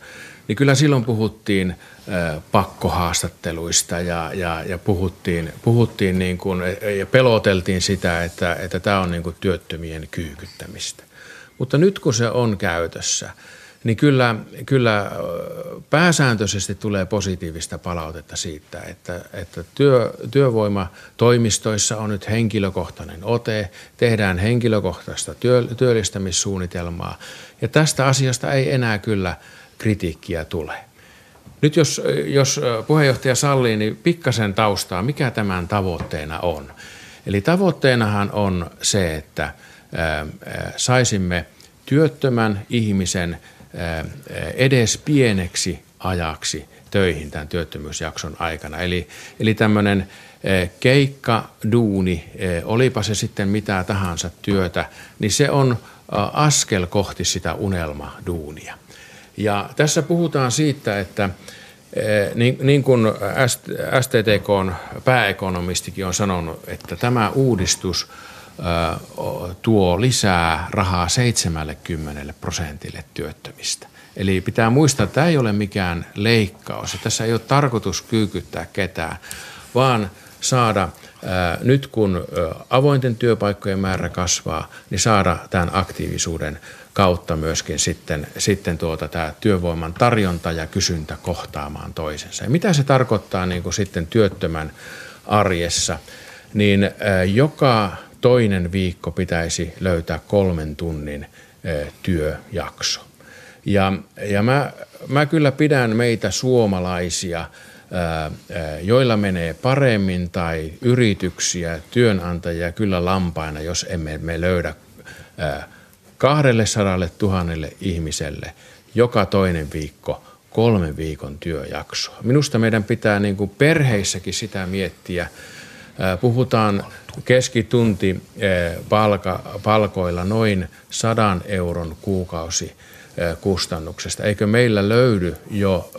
niin kyllä silloin puhuttiin pakkohaastatteluista ja, ja, ja puhuttiin, puhuttiin niin kuin, ja peloteltiin sitä, että, että tämä on niin kuin työttömien kyykyttämistä. Mutta nyt kun se on käytössä, niin kyllä, kyllä pääsääntöisesti tulee positiivista palautetta siitä, että, että työ, työvoimatoimistoissa on nyt henkilökohtainen ote, tehdään henkilökohtaista työ, työllistämissuunnitelmaa ja tästä asiasta ei enää kyllä kritiikkiä tule. Nyt jos, jos puheenjohtaja sallii, niin pikkasen taustaa, mikä tämän tavoitteena on. Eli tavoitteenahan on se, että saisimme työttömän ihmisen edes pieneksi ajaksi töihin tämän työttömyysjakson aikana. Eli, eli tämmöinen keikka, duuni, olipa se sitten mitä tahansa työtä, niin se on askel kohti sitä unelmaduunia. Ja tässä puhutaan siitä, että niin, niin kuin STTK pääekonomistikin on sanonut, että tämä uudistus tuo lisää rahaa 70 prosentille työttömistä. Eli pitää muistaa, että tämä ei ole mikään leikkaus. Tässä ei ole tarkoitus kyykyttää ketään, vaan saada nyt kun avointen työpaikkojen määrä kasvaa, niin saada tämän aktiivisuuden kautta myöskin sitten, sitten tuota, tämä työvoiman tarjonta ja kysyntä kohtaamaan toisensa. Ja mitä se tarkoittaa niin kuin sitten työttömän arjessa, niin joka toinen viikko pitäisi löytää kolmen tunnin työjakso. Ja, ja mä, mä kyllä pidän meitä suomalaisia, joilla menee paremmin tai yrityksiä, työnantajia kyllä lampaina, jos emme me löydä 200 tuhannelle ihmiselle joka toinen viikko kolmen viikon työjaksoa. Minusta meidän pitää niin kuin perheissäkin sitä miettiä. Puhutaan keskitunti palka, palkoilla noin sadan euron kuukausi kustannuksesta. Eikö meillä löydy jo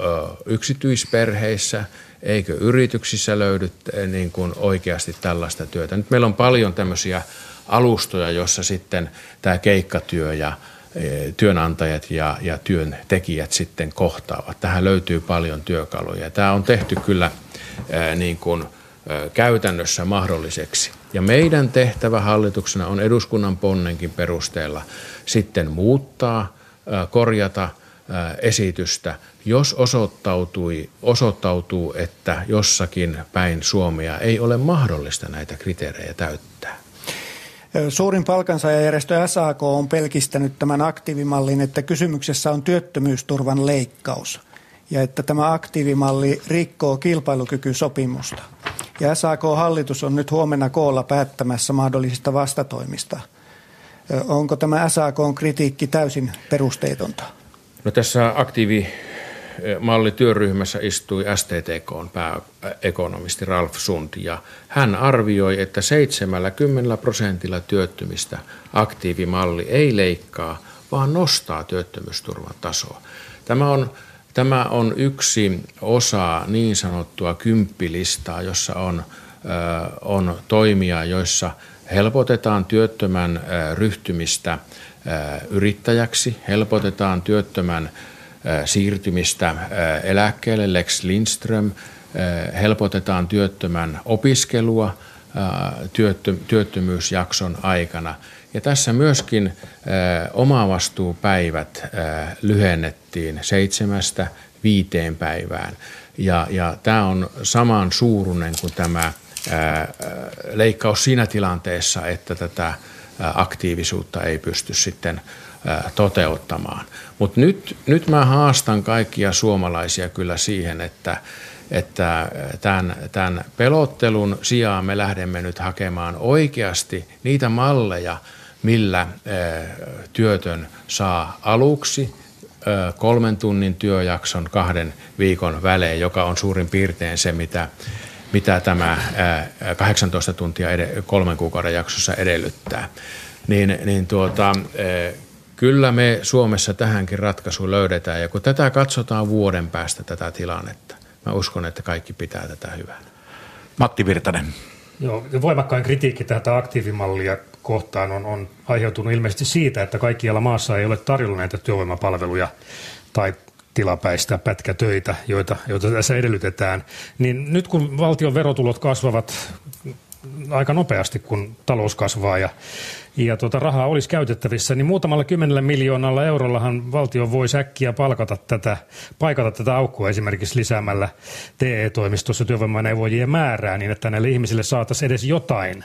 yksityisperheissä, eikö yrityksissä löydy niin kuin oikeasti tällaista työtä? Nyt meillä on paljon tämmöisiä alustoja, jossa sitten tämä keikkatyö ja työnantajat ja, ja työntekijät sitten kohtaavat. Tähän löytyy paljon työkaluja. Tämä on tehty kyllä niin kuin käytännössä mahdolliseksi. Ja meidän tehtävä hallituksena on eduskunnan ponnenkin perusteella sitten muuttaa, korjata esitystä, jos osoittautui, osoittautuu, että jossakin päin Suomea ei ole mahdollista näitä kriteerejä täyttää. Suurin palkansaajajärjestö SAK on pelkistänyt tämän aktiivimallin, että kysymyksessä on työttömyysturvan leikkaus ja että tämä aktiivimalli rikkoo kilpailukykysopimusta. Ja SAK-hallitus on nyt huomenna koolla päättämässä mahdollisista vastatoimista. Onko tämä SAK-kritiikki täysin perusteetonta? No tässä aktiivi mallityöryhmässä istui STTK pääekonomisti Ralf Sund ja hän arvioi, että 70 prosentilla työttömistä aktiivimalli ei leikkaa, vaan nostaa työttömyysturvan tasoa. Tämä on, tämä on yksi osa niin sanottua kymppilistaa, jossa on, on toimia, joissa helpotetaan työttömän ryhtymistä yrittäjäksi, helpotetaan työttömän siirtymistä eläkkeelle, Lex Lindström, helpotetaan työttömän opiskelua työttömyysjakson aikana. Ja tässä myöskin omavastuupäivät lyhennettiin seitsemästä viiteen päivään. Ja, ja tämä on saman suuruinen kuin tämä leikkaus siinä tilanteessa, että tätä aktiivisuutta ei pysty sitten toteuttamaan. Mutta nyt, nyt mä haastan kaikkia suomalaisia kyllä siihen, että, että tämän, tämän pelottelun sijaan me lähdemme nyt hakemaan oikeasti niitä malleja, millä työtön saa aluksi kolmen tunnin työjakson kahden viikon välein, joka on suurin piirtein se, mitä, mitä tämä 18 tuntia kolmen kuukauden jaksossa edellyttää. Niin, niin tuota, Kyllä me Suomessa tähänkin ratkaisu löydetään ja kun tätä katsotaan vuoden päästä tätä tilannetta, mä uskon, että kaikki pitää tätä hyvää. Matti Virtanen. Joo, voimakkain kritiikki tätä aktiivimallia kohtaan on, on aiheutunut ilmeisesti siitä, että kaikkialla maassa ei ole tarjolla näitä työvoimapalveluja tai tilapäistä pätkätöitä, joita, joita tässä edellytetään. Niin nyt kun valtion verotulot kasvavat aika nopeasti, kun talous kasvaa ja ja tuota rahaa olisi käytettävissä, niin muutamalla kymmenellä miljoonalla eurollahan valtio voi äkkiä palkata tätä, paikata tätä aukkoa esimerkiksi lisäämällä TE-toimistossa työvoimaneuvojien määrää niin, että näille ihmisille saataisiin edes jotain.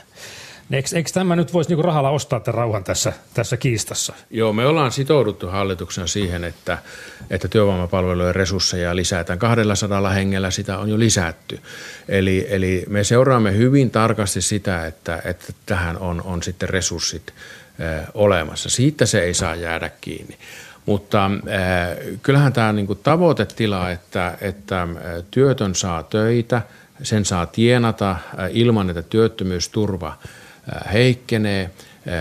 Eikö, eikö tämä nyt voisi niinku rahalla ostaa tämän rauhan tässä, tässä kiistassa? Joo, me ollaan sitouduttu hallituksen siihen, että, että työvoimapalvelujen resursseja lisätään. 200 hengellä sitä on jo lisätty. Eli, eli me seuraamme hyvin tarkasti sitä, että, että tähän on, on sitten resurssit äh, olemassa. Siitä se ei saa jäädä kiinni. Mutta äh, kyllähän tämä niin tavoitetila, että, että työtön saa töitä, sen saa tienata ilman, että työttömyysturva – heikkenee.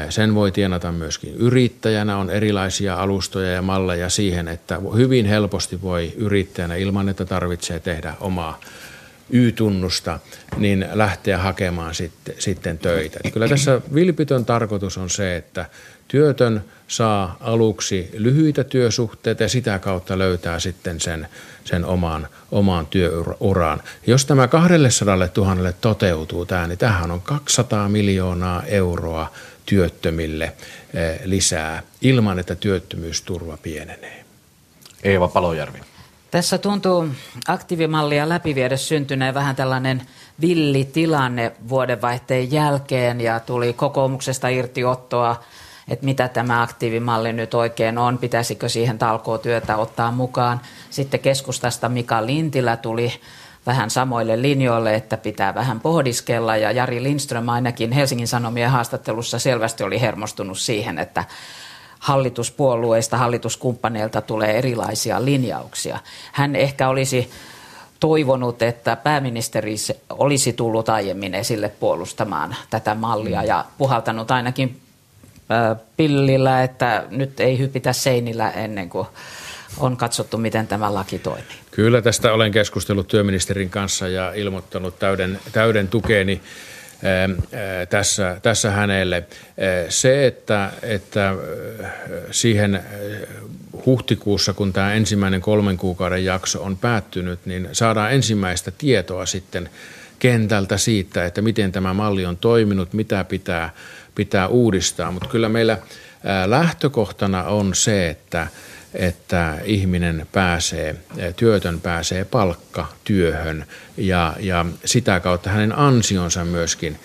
Sen voi tienata myöskin yrittäjänä. On erilaisia alustoja ja malleja siihen, että hyvin helposti voi yrittäjänä ilman, että tarvitsee tehdä omaa Y-tunnusta, niin lähteä hakemaan sitten, sitten töitä. Kyllä tässä vilpitön tarkoitus on se, että työtön saa aluksi lyhyitä työsuhteita ja sitä kautta löytää sitten sen, sen oman, omaan työuraan. Jos tämä 200 000 toteutuu tämä, niin tämähän on 200 miljoonaa euroa työttömille eh, lisää ilman, että työttömyysturva pienenee. Eeva Palojärvi. Tässä tuntuu aktiivimallia läpiviedä syntyneen vähän tällainen villi tilanne vuodenvaihteen jälkeen ja tuli kokoomuksesta irtiottoa että mitä tämä aktiivimalli nyt oikein on, pitäisikö siihen talkootyötä ottaa mukaan. Sitten keskustasta Mika Lintilä tuli vähän samoille linjoille, että pitää vähän pohdiskella ja Jari Lindström ainakin Helsingin Sanomien haastattelussa selvästi oli hermostunut siihen, että hallituspuolueista, hallituskumppaneilta tulee erilaisia linjauksia. Hän ehkä olisi toivonut, että pääministeri olisi tullut aiemmin esille puolustamaan tätä mallia ja puhaltanut ainakin pillillä, että nyt ei hypitä seinillä ennen kuin on katsottu, miten tämä laki toimii. Kyllä tästä olen keskustellut työministerin kanssa ja ilmoittanut täyden, täyden tukeeni tässä, tässä hänelle. Se, että, että siihen huhtikuussa, kun tämä ensimmäinen kolmen kuukauden jakso on päättynyt, niin saadaan ensimmäistä tietoa sitten kentältä siitä, että miten tämä malli on toiminut, mitä pitää pitää uudistaa, mutta kyllä meillä lähtökohtana on se, että, että ihminen pääsee, työtön pääsee palkkatyöhön ja, ja sitä kautta hänen ansionsa myöskin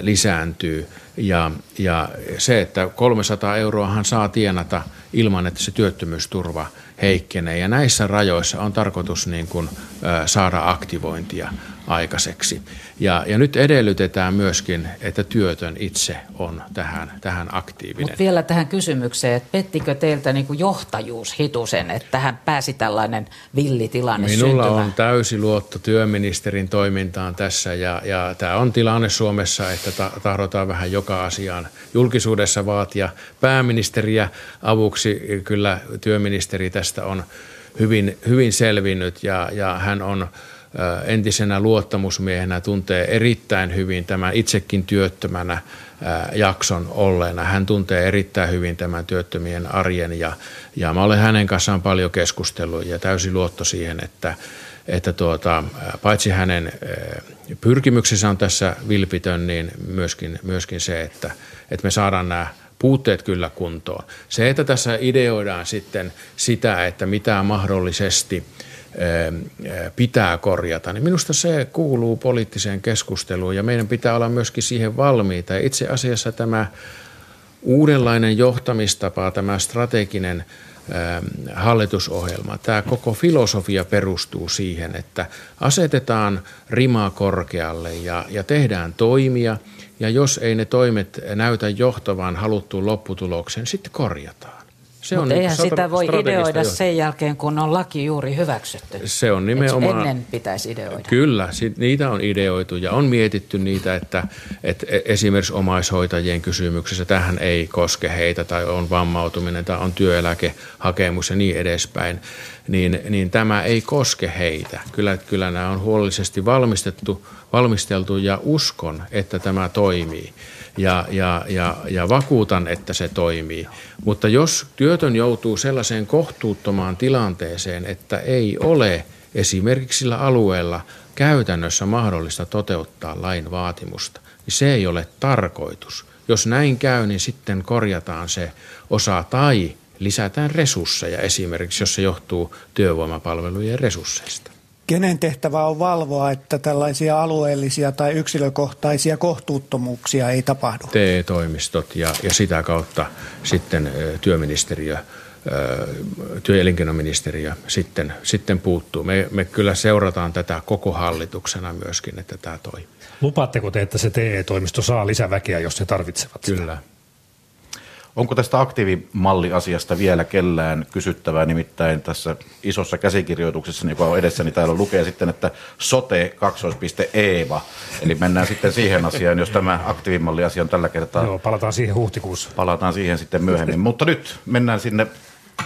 lisääntyy. Ja, ja se, että 300 euroa hän saa tienata ilman, että se työttömyysturva heikkenee. Ja näissä rajoissa on tarkoitus niin kuin, saada aktivointia aikaiseksi. Ja, ja nyt edellytetään myöskin, että työtön itse on tähän, tähän aktiivinen. Mutta vielä tähän kysymykseen, että pettikö teiltä niin kuin johtajuus hitusen, että tähän pääsi tällainen villitilanne Minulla syntymään? on täysi luotto työministerin toimintaan tässä ja, ja tämä on tilanne Suomessa, että ta- tahdotaan vähän joka asiaan julkisuudessa vaatia pääministeriä avuksi. Kyllä työministeri tästä on hyvin, hyvin selvinnyt ja, ja hän on entisenä luottamusmiehenä tuntee erittäin hyvin tämän itsekin työttömänä jakson olleena. Hän tuntee erittäin hyvin tämän työttömien arjen ja, ja mä olen hänen kanssaan paljon keskustellut ja täysin luotto siihen, että, että tuota, paitsi hänen pyrkimyksensä on tässä vilpitön, niin myöskin, myöskin se, että, että me saadaan nämä puutteet kyllä kuntoon. Se, että tässä ideoidaan sitten sitä, että mitä mahdollisesti pitää korjata, niin minusta se kuuluu poliittiseen keskusteluun ja meidän pitää olla myöskin siihen valmiita. Itse asiassa tämä uudenlainen johtamistapa, tämä strateginen hallitusohjelma. Tämä koko filosofia perustuu siihen, että asetetaan rima korkealle ja, ja tehdään toimia – ja jos ei ne toimet näytä johtavan haluttuun lopputulokseen, sitten korjataan. Se Mutta on eihän sitä voi ideoida johtaa. sen jälkeen, kun on laki juuri hyväksytty. Se on nimenomaan... ennen pitäisi ideoida. Kyllä, niitä on ideoitu ja on mietitty niitä, että, että e- esimerkiksi omaishoitajien kysymyksessä tähän ei koske heitä tai on vammautuminen tai on työeläkehakemus ja niin edespäin, niin, niin tämä ei koske heitä. Kyllä, kyllä nämä on huolellisesti valmistettu, valmisteltu ja uskon, että tämä toimii ja, ja, ja, ja vakuutan, että se toimii. Mutta jos työtön joutuu sellaiseen kohtuuttomaan tilanteeseen, että ei ole esimerkiksi sillä alueella käytännössä mahdollista toteuttaa lain vaatimusta, niin se ei ole tarkoitus. Jos näin käy, niin sitten korjataan se osa tai lisätään resursseja esimerkiksi, jos se johtuu työvoimapalvelujen resursseista. Kenen tehtävä on valvoa, että tällaisia alueellisia tai yksilökohtaisia kohtuuttomuuksia ei tapahdu? TE-toimistot ja, ja sitä kautta sitten työministeriö, työ- ja elinkeinoministeriö sitten, sitten puuttuu. Me, me kyllä seurataan tätä koko hallituksena myöskin, että tämä toimii. Lupaatteko te, että se TE-toimisto saa lisäväkeä, jos se tarvitsevat Kyllä. Sitä? Onko tästä aktiivimalliasiasta vielä kellään kysyttävää? Nimittäin tässä isossa käsikirjoituksessa, joka on edessä, niin täällä lukee sitten, että sote kaksoispiste Eeva. Eli mennään sitten siihen asiaan, jos tämä aktiivimalliasia on tällä kertaa. Joo, palataan siihen huhtikuussa. Palataan siihen sitten myöhemmin. Mutta nyt mennään sinne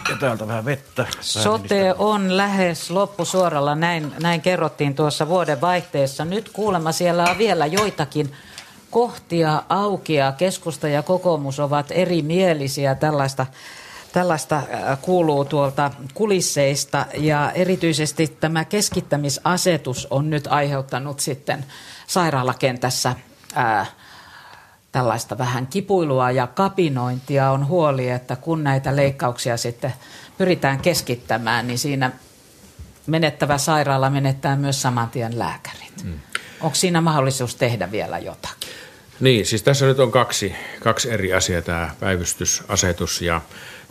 ja täältä vähän vettä. Sote on lähes loppusuoralla, näin, näin kerrottiin tuossa vuoden vaihteessa. Nyt kuulemma siellä on vielä joitakin kohtia auki ja keskusta ja kokoomus ovat erimielisiä tällaista Tällaista äh, kuuluu tuolta kulisseista ja erityisesti tämä keskittämisasetus on nyt aiheuttanut sitten sairaalakentässä ää, äh, tällaista vähän kipuilua ja kapinointia. On huoli, että kun näitä leikkauksia sitten pyritään keskittämään, niin siinä menettävä sairaala menettää myös saman tien lääkärit. Mm. Onko siinä mahdollisuus tehdä vielä jotakin? Niin, siis tässä nyt on kaksi, kaksi eri asiaa, tämä päivystysasetus ja,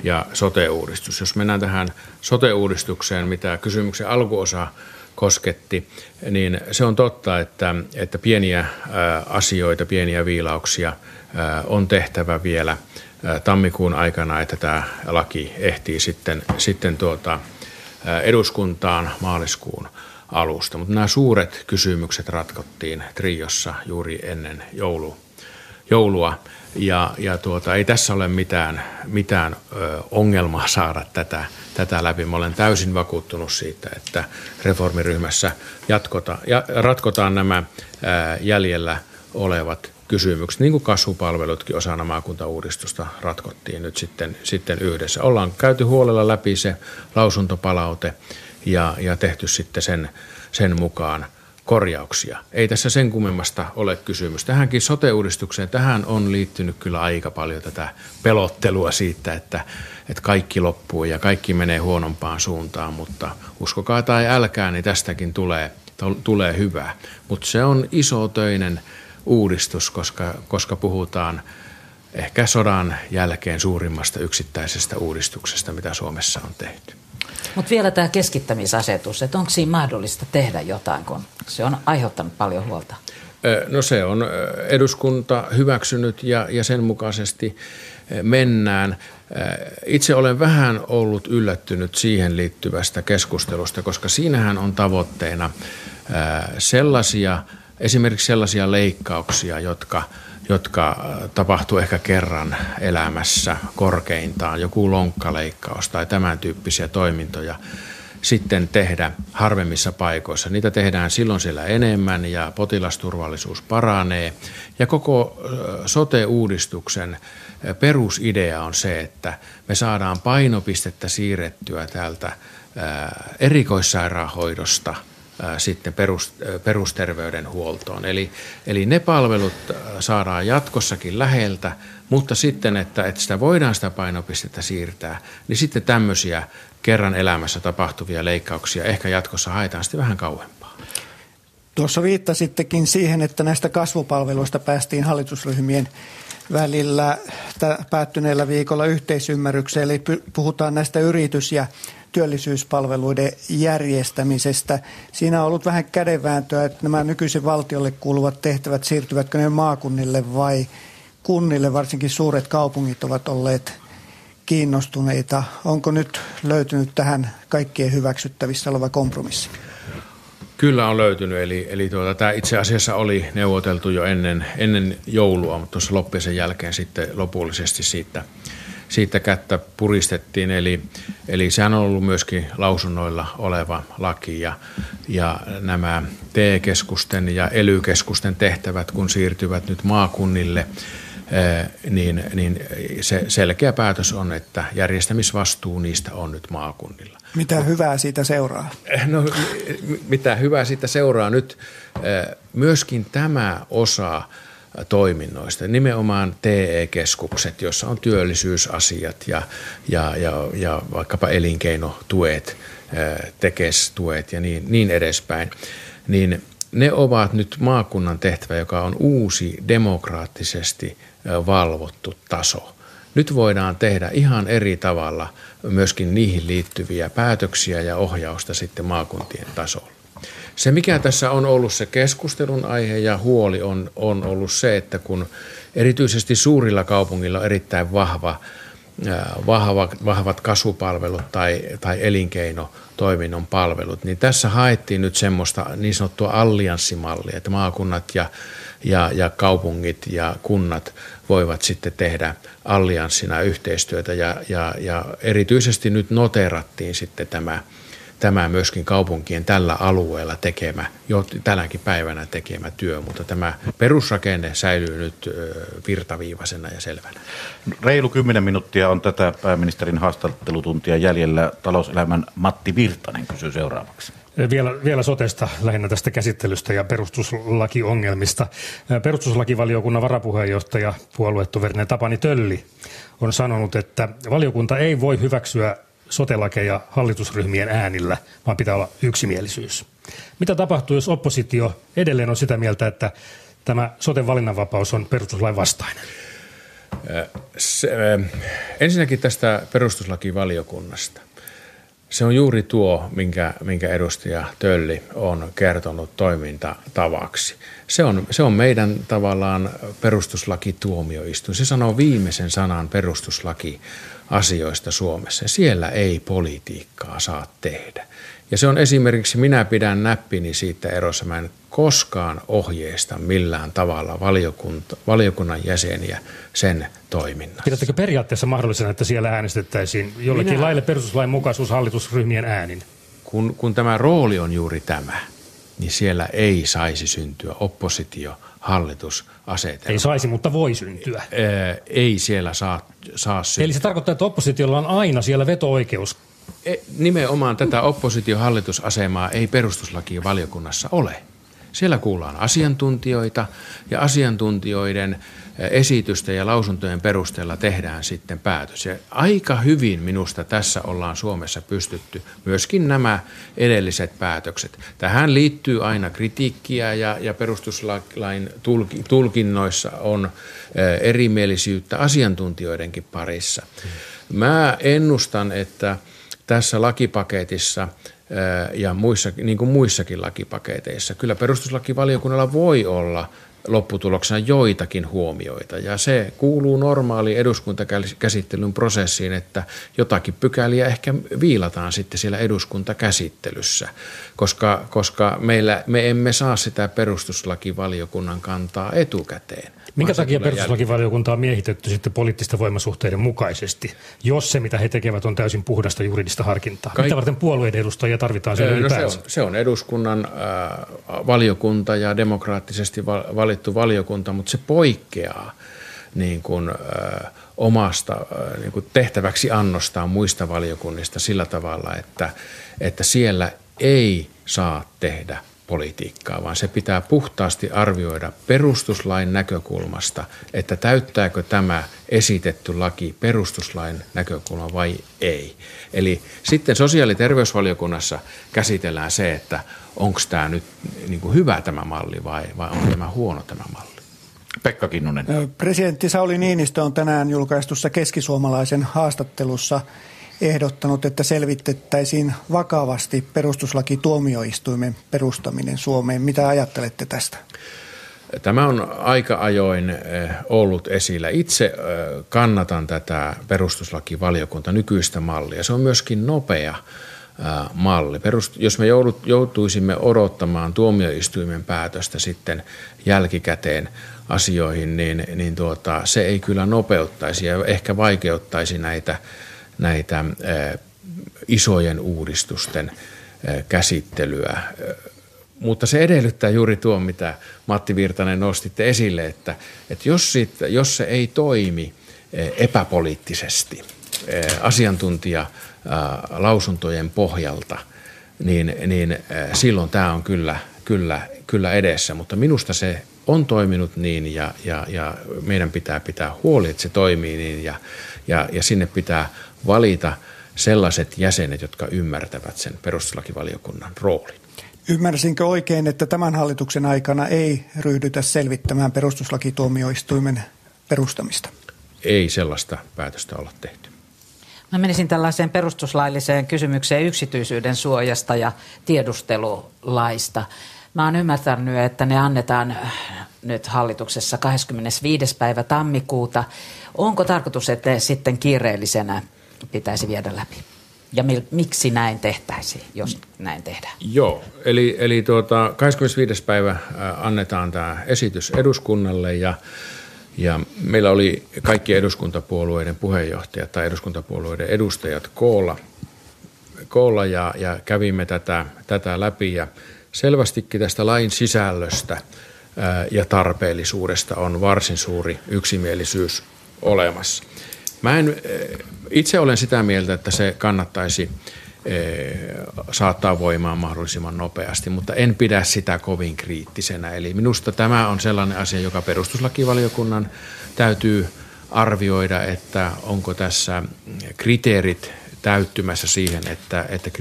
ja sote-uudistus. Jos mennään tähän sote-uudistukseen, mitä kysymyksen alkuosa kosketti, niin se on totta, että, että pieniä asioita, pieniä viilauksia on tehtävä vielä tammikuun aikana, että tämä laki ehtii sitten, sitten tuota, eduskuntaan maaliskuun alusta. Mutta nämä suuret kysymykset ratkottiin Triossa juuri ennen joulu, joulua. Ja, ja tuota, ei tässä ole mitään, mitään ö, ongelmaa saada tätä, tätä läpi. Mä olen täysin vakuuttunut siitä, että reformiryhmässä jatkota, ja, ratkotaan nämä ä, jäljellä olevat kysymykset, niin kuin kasvupalvelutkin osana maakuntauudistusta ratkottiin nyt sitten, sitten yhdessä. Ollaan käyty huolella läpi se lausuntopalaute ja, ja tehty sitten sen, sen mukaan korjauksia. Ei tässä sen kummemmasta ole kysymys. Tähänkin sote-uudistukseen, tähän on liittynyt kyllä aika paljon tätä pelottelua siitä, että, että kaikki loppuu ja kaikki menee huonompaan suuntaan, mutta uskokaa tai älkää, niin tästäkin tulee, tulee hyvää. Mutta se on iso töinen uudistus, koska, koska puhutaan ehkä sodan jälkeen suurimmasta yksittäisestä uudistuksesta, mitä Suomessa on tehty. Mutta vielä tämä keskittämisasetus, että onko siinä mahdollista tehdä jotain, kun se on aiheuttanut paljon huolta? No se on eduskunta hyväksynyt ja, ja sen mukaisesti mennään. Itse olen vähän ollut yllättynyt siihen liittyvästä keskustelusta, koska siinähän on tavoitteena sellaisia, esimerkiksi sellaisia leikkauksia, jotka, jotka tapahtuu ehkä kerran elämässä korkeintaan, joku lonkkaleikkaus tai tämän tyyppisiä toimintoja – sitten tehdä harvemmissa paikoissa. Niitä tehdään silloin siellä enemmän ja potilasturvallisuus paranee. Ja koko sote-uudistuksen perusidea on se, että me saadaan painopistettä siirrettyä täältä erikoissairaanhoidosta sitten perusterveydenhuoltoon. Eli, eli ne palvelut saadaan jatkossakin läheltä, mutta sitten, että, että sitä voidaan sitä painopistettä siirtää, niin sitten tämmöisiä kerran elämässä tapahtuvia leikkauksia ehkä jatkossa haetaan sitten vähän kauempaa. Tuossa viittasittekin siihen, että näistä kasvupalveluista päästiin hallitusryhmien välillä päättyneellä viikolla yhteisymmärrykseen, eli puhutaan näistä yritys- ja työllisyyspalveluiden järjestämisestä. Siinä on ollut vähän kädenvääntöä, että nämä nykyisen valtiolle kuuluvat tehtävät, siirtyvätkö ne maakunnille vai kunnille, varsinkin suuret kaupungit ovat olleet kiinnostuneita. Onko nyt löytynyt tähän kaikkien hyväksyttävissä oleva kompromissi? Kyllä on löytynyt, eli, eli tuota, tämä itse asiassa oli neuvoteltu jo ennen, ennen joulua, mutta tuossa loppisen jälkeen sitten lopullisesti siitä, siitä kättä puristettiin. Eli, eli sehän on ollut myöskin lausunnoilla oleva laki ja, ja nämä TE-keskusten ja ELY-keskusten tehtävät, kun siirtyvät nyt maakunnille – niin, niin se selkeä päätös on, että järjestämisvastuu niistä on nyt maakunnilla. Mitä hyvää siitä seuraa? No, mitä hyvää siitä seuraa nyt? Myöskin tämä osa toiminnoista, nimenomaan TE-keskukset, joissa on työllisyysasiat ja, ja, ja, ja vaikkapa elinkeinotuet, tekestuet ja niin, niin edespäin, niin ne ovat nyt maakunnan tehtävä, joka on uusi demokraattisesti valvottu taso. Nyt voidaan tehdä ihan eri tavalla myöskin niihin liittyviä päätöksiä ja ohjausta sitten maakuntien tasolla. Se, mikä tässä on ollut se keskustelun aihe ja huoli, on, on ollut se, että kun erityisesti suurilla kaupungilla on erittäin vahva, vahva, vahvat kasvupalvelut tai, tai elinkeinotoiminnon palvelut, niin tässä haettiin nyt semmoista niin sanottua allianssimallia, että maakunnat ja ja, ja kaupungit ja kunnat voivat sitten tehdä allianssina yhteistyötä. Ja, ja, ja erityisesti nyt noterattiin sitten tämä, tämä myöskin kaupunkien tällä alueella tekemä, jo tänäkin päivänä tekemä työ, mutta tämä perusrakenne säilyy nyt virtaviivaisena ja selvänä. Reilu kymmenen minuuttia on tätä pääministerin haastattelutuntia jäljellä. Talouselämän Matti Virtanen kysyy seuraavaksi. Vielä, vielä sotesta lähinnä tästä käsittelystä ja perustuslakiongelmista. Perustuslakivaliokunnan varapuheenjohtaja puoluetoverineen Tapani Tölli on sanonut, että valiokunta ei voi hyväksyä sotelakeja hallitusryhmien äänillä, vaan pitää olla yksimielisyys. Mitä tapahtuu, jos oppositio edelleen on sitä mieltä, että tämä soten valinnanvapaus on perustuslain vastainen? Se, ensinnäkin tästä perustuslakivaliokunnasta. Se on juuri tuo, minkä, minkä edustaja Tölli on kertonut toimintatavaksi. Se on, se on meidän tavallaan perustuslakituomioistuin. Se sanoo viimeisen sanan perustuslaki asioista Suomessa. Siellä ei politiikkaa saa tehdä. Ja se on esimerkiksi, minä pidän näppini siitä erossa, mä en koskaan ohjeista millään tavalla valiokunta, valiokunnan jäseniä sen toiminnassa. Pidättekö periaatteessa mahdollisena, että siellä äänestettäisiin jollekin minä... laille perustuslain mukaisuus hallitusryhmien äänin? Kun, kun tämä rooli on juuri tämä, niin siellä ei saisi syntyä oppositio hallitus Ei saisi, mutta voi syntyä. Ei siellä saa, saa syntyä. Eli se tarkoittaa, että oppositiolla on aina siellä veto-oikeus E, nimenomaan tätä oppositiohallitusasemaa ei perustuslaki valiokunnassa ole. Siellä kuullaan asiantuntijoita ja asiantuntijoiden esitysten ja lausuntojen perusteella tehdään sitten päätös. Ja aika hyvin minusta tässä ollaan Suomessa pystytty myöskin nämä edelliset päätökset. Tähän liittyy aina kritiikkiä ja, ja perustuslain tulkinnoissa on erimielisyyttä asiantuntijoidenkin parissa. Mä ennustan, että tässä lakipaketissa ja muissa, niin kuin muissakin lakipaketeissa, kyllä perustuslakivaliokunnalla voi olla – lopputuloksena joitakin huomioita. Ja se kuuluu normaali eduskuntakäsittelyn prosessiin, että jotakin pykäliä ehkä viilataan sitten siellä eduskuntakäsittelyssä, koska, koska meillä, me emme saa sitä perustuslakivaliokunnan kantaa etukäteen. Minkä takia perustuslakivaliokunta on miehitetty sitten poliittisten voimasuhteiden mukaisesti, jos se mitä he tekevät on täysin puhdasta juridista harkintaa? Kaik- mitä varten puolueiden edustajia tarvitaan siellä no se, on, se on eduskunnan äh, valiokunta ja demokraattisesti valittu valiokunta, mutta se poikkeaa niin kuin, äh, omasta äh, niin kuin tehtäväksi annostaan muista valiokunnista sillä tavalla, että, että siellä ei saa tehdä politiikkaa, vaan se pitää puhtaasti arvioida perustuslain näkökulmasta, että täyttääkö tämä esitetty laki perustuslain näkökulma vai ei. Eli sitten sosiaali- ja terveysvaliokunnassa käsitellään se, että onko tämä nyt niin kuin hyvä tämä malli vai, vai onko tämä huono tämä malli. Pekka Kinnunen. Presidentti Sauli Niinistö on tänään julkaistussa keskisuomalaisen haastattelussa – ehdottanut, että selvitettäisiin vakavasti perustuslaki-tuomioistuimen perustaminen Suomeen. Mitä ajattelette tästä? Tämä on aika ajoin eh, ollut esillä. Itse eh, kannatan tätä perustuslakivaliokunta nykyistä mallia. Se on myöskin nopea eh, malli. Perust, jos me joutuisimme odottamaan tuomioistuimen päätöstä sitten jälkikäteen asioihin, niin, niin tuota, se ei kyllä nopeuttaisi ja ehkä vaikeuttaisi näitä näitä isojen uudistusten käsittelyä. Mutta se edellyttää juuri tuo, mitä Matti Virtanen nostitte esille, että, että jos, siitä, jos se ei toimi epäpoliittisesti asiantuntijalausuntojen pohjalta, niin, niin silloin tämä on kyllä, kyllä, kyllä edessä. Mutta minusta se on toiminut niin ja, ja, ja meidän pitää pitää huoli, että se toimii niin ja, ja, ja sinne pitää valita sellaiset jäsenet, jotka ymmärtävät sen perustuslakivaliokunnan roolin. Ymmärsinkö oikein, että tämän hallituksen aikana ei ryhdytä selvittämään perustuslakituomioistuimen perustamista? Ei sellaista päätöstä olla tehty. Mä menisin tällaiseen perustuslailliseen kysymykseen yksityisyyden suojasta ja tiedustelulaista. Mä oon ymmärtänyt, että ne annetaan nyt hallituksessa 25. päivä tammikuuta. Onko tarkoitus, että sitten kiireellisenä pitäisi viedä läpi? Ja miksi näin tehtäisiin, jos näin tehdään? Joo, eli, eli tuota, 25. päivä annetaan tämä esitys eduskunnalle ja, ja meillä oli kaikki eduskuntapuolueiden puheenjohtajat tai eduskuntapuolueiden edustajat koolla, koolla ja, ja kävimme tätä, tätä läpi ja selvästikin tästä lain sisällöstä ja tarpeellisuudesta on varsin suuri yksimielisyys olemassa. Mä en, itse olen sitä mieltä, että se kannattaisi saattaa voimaan mahdollisimman nopeasti, mutta en pidä sitä kovin kriittisenä. Eli minusta tämä on sellainen asia, joka perustuslakivaliokunnan täytyy arvioida, että onko tässä kriteerit täyttymässä siihen, että, että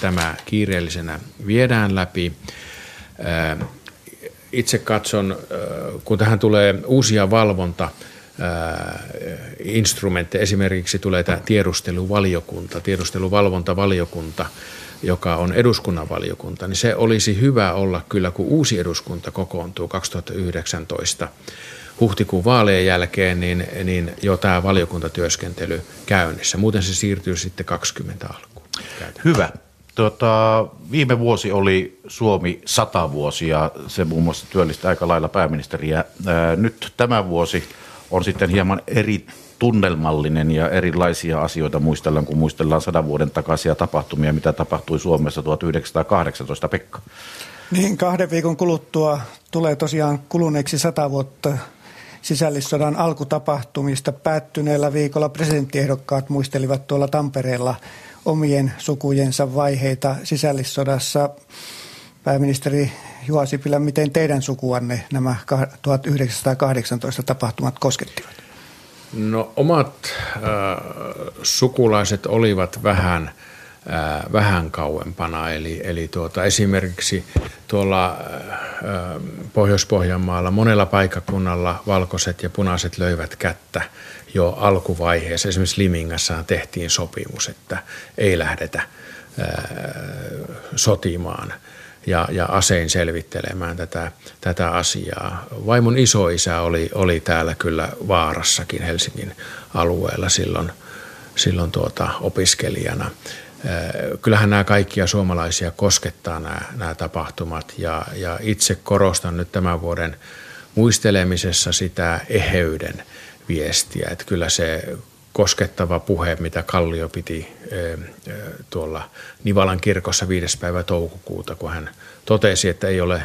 tämä kiireellisenä viedään läpi. Itse katson, kun tähän tulee uusia valvonta, instrumentteja, esimerkiksi tulee tämä tiedusteluvaliokunta, tiedusteluvalvontavaliokunta, joka on eduskunnan valiokunta, niin se olisi hyvä olla kyllä, kun uusi eduskunta kokoontuu 2019 huhtikuun vaalien jälkeen, niin, niin jo tämä valiokuntatyöskentely käynnissä. Muuten se siirtyy sitten 20 alkuun. Hyvä. Tota, viime vuosi oli Suomi 100 vuosi ja se muun muassa työllisti aika lailla pääministeriä. Ää, nyt tämä vuosi on sitten hieman eri tunnelmallinen ja erilaisia asioita muistellaan, kun muistellaan sadan vuoden takaisia tapahtumia, mitä tapahtui Suomessa 1918. Pekka. Niin, kahden viikon kuluttua tulee tosiaan kuluneeksi sata vuotta sisällissodan alkutapahtumista. Päättyneellä viikolla presidenttiehdokkaat muistelivat tuolla Tampereella omien sukujensa vaiheita sisällissodassa. Pääministeri Juha Sipilä, miten teidän sukuanne nämä 1918 tapahtumat koskettivat? No omat äh, sukulaiset olivat vähän, äh, vähän kauempana, eli, eli tuota, esimerkiksi tuolla äh, Pohjois-Pohjanmaalla monella paikkakunnalla valkoiset ja punaiset löivät kättä jo alkuvaiheessa. Esimerkiksi Limingassaan tehtiin sopimus, että ei lähdetä äh, sotimaan – ja, ja asein selvittelemään tätä, tätä asiaa. Vaimon isoisä oli, oli täällä kyllä vaarassakin Helsingin alueella silloin, silloin tuota, opiskelijana. Kyllähän nämä kaikkia suomalaisia koskettaa nämä, nämä tapahtumat ja, ja itse korostan nyt tämän vuoden muistelemisessa sitä eheyden viestiä, että kyllä se koskettava puhe, mitä Kallio piti tuolla Nivalan kirkossa 5. päivä toukokuuta, kun hän totesi, että ei ole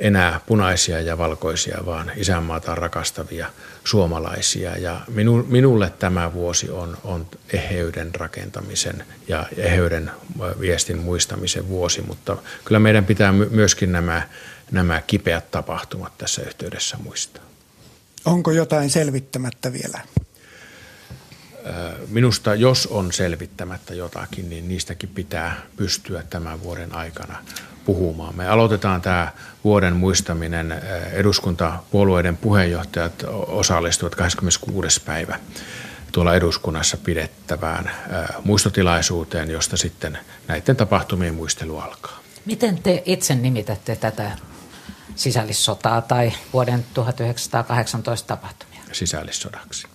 enää punaisia ja valkoisia, vaan isänmaata rakastavia suomalaisia. Ja minu, minulle tämä vuosi on, on eheyden rakentamisen ja eheyden viestin muistamisen vuosi, mutta kyllä meidän pitää myöskin nämä, nämä kipeät tapahtumat tässä yhteydessä muistaa. Onko jotain selvittämättä vielä? Minusta jos on selvittämättä jotakin, niin niistäkin pitää pystyä tämän vuoden aikana puhumaan. Me aloitetaan tämä vuoden muistaminen. Eduskuntapuolueiden puheenjohtajat osallistuvat 26. päivä tuolla eduskunnassa pidettävään muistotilaisuuteen, josta sitten näiden tapahtumien muistelu alkaa. Miten te itse nimitätte tätä sisällissotaa tai vuoden 1918 tapahtumia? Sisällissodaksi.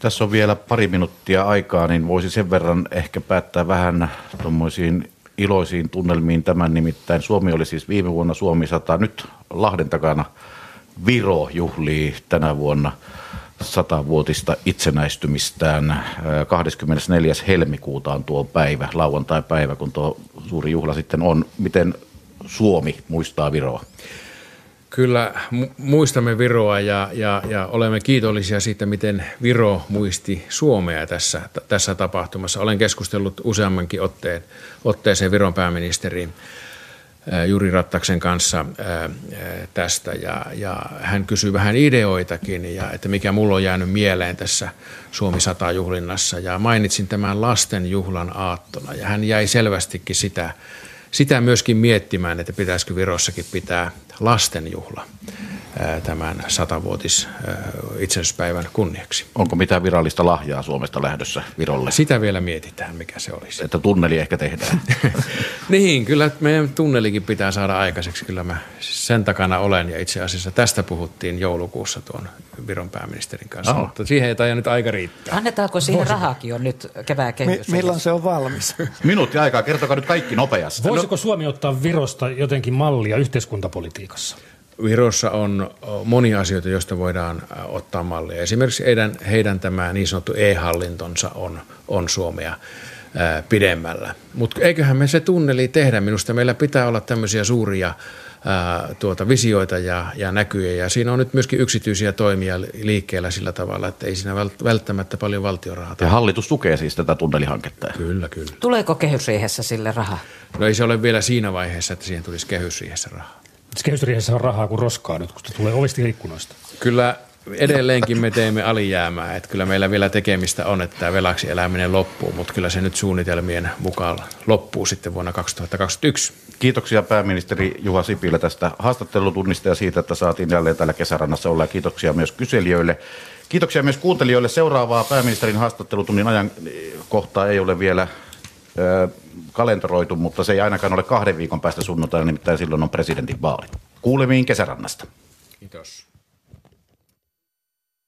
Tässä on vielä pari minuuttia aikaa, niin voisi sen verran ehkä päättää vähän tuommoisiin iloisiin tunnelmiin tämän nimittäin. Suomi oli siis viime vuonna Suomi 100, nyt Lahden takana Viro juhlii tänä vuonna satavuotista itsenäistymistään. 24. helmikuuta on tuo päivä, lauantai-päivä, kun tuo suuri juhla sitten on. Miten Suomi muistaa Viroa? Kyllä muistamme Viroa ja, ja, ja olemme kiitollisia siitä, miten Viro muisti Suomea tässä, tässä tapahtumassa. Olen keskustellut useammankin otteen, otteeseen Viron pääministeriin Juri Rattaksen kanssa tästä. Ja, ja hän kysyi vähän ideoitakin ja että mikä mulla on jäänyt mieleen tässä Suomi 100 juhlinnassa ja mainitsin tämän lasten juhlan aattona. Ja hän jäi selvästikin sitä sitä myöskin miettimään, että pitäisikö Virossakin pitää lastenjuhla tämän satavuotis itsenäisyyspäivän kunniaksi. Onko mitään virallista lahjaa Suomesta lähdössä Virolle? Sitä vielä mietitään, mikä se olisi. Että tunneli ehkä tehdään. <laughs> niin, kyllä meidän tunnelikin pitää saada aikaiseksi. Kyllä mä sen takana olen ja itse asiassa tästä puhuttiin joulukuussa tuon Viron pääministerin kanssa, oh. mutta siihen ei taida nyt aika riittää. Annetaanko siihen Voisi... rahakin jo nyt kevään kehys? Mi- milloin se on valmis? <laughs> Minuutti aikaa, kertokaa nyt kaikki nopeasti. Voisiko no... Suomi ottaa Virosta jotenkin mallia yhteiskuntapolitiikassa? Virossa on monia asioita, joista voidaan ottaa mallia. Esimerkiksi heidän, heidän tämä niin sanottu e-hallintonsa on, on Suomea ää, pidemmällä. Mutta eiköhän me se tunneli tehdä. Minusta meillä pitää olla tämmöisiä suuria ää, tuota, visioita ja, ja näkyjä. Ja siinä on nyt myöskin yksityisiä toimia liikkeellä sillä tavalla, että ei siinä välttämättä paljon valtiorahaa. Ja hallitus tukee siis tätä tunnelihanketta. Kyllä, kyllä. Tuleeko kehysriihessä sille rahaa? No ei se ole vielä siinä vaiheessa, että siihen tulisi kehysriihessä rahaa. Kehysriihessä on rahaa kuin roskaa nyt, kun se tulee ovista ikkunoista. Kyllä edelleenkin me teemme alijäämää, että kyllä meillä vielä tekemistä on, että tämä velaksi eläminen loppuu, mutta kyllä se nyt suunnitelmien mukaan loppuu sitten vuonna 2021. Kiitoksia pääministeri Juha Sipilä tästä haastattelutunnista ja siitä, että saatiin jälleen täällä kesärannassa olla ja kiitoksia myös kyselijöille. Kiitoksia myös kuuntelijoille. Seuraavaa pääministerin haastattelutunnin ajan kohtaa ei ole vielä kalenteroitu, mutta se ei ainakaan ole kahden viikon päästä sunnuntaina, nimittäin silloin on presidentin vaalit. Kuulemiin kesärannasta. Kiitos.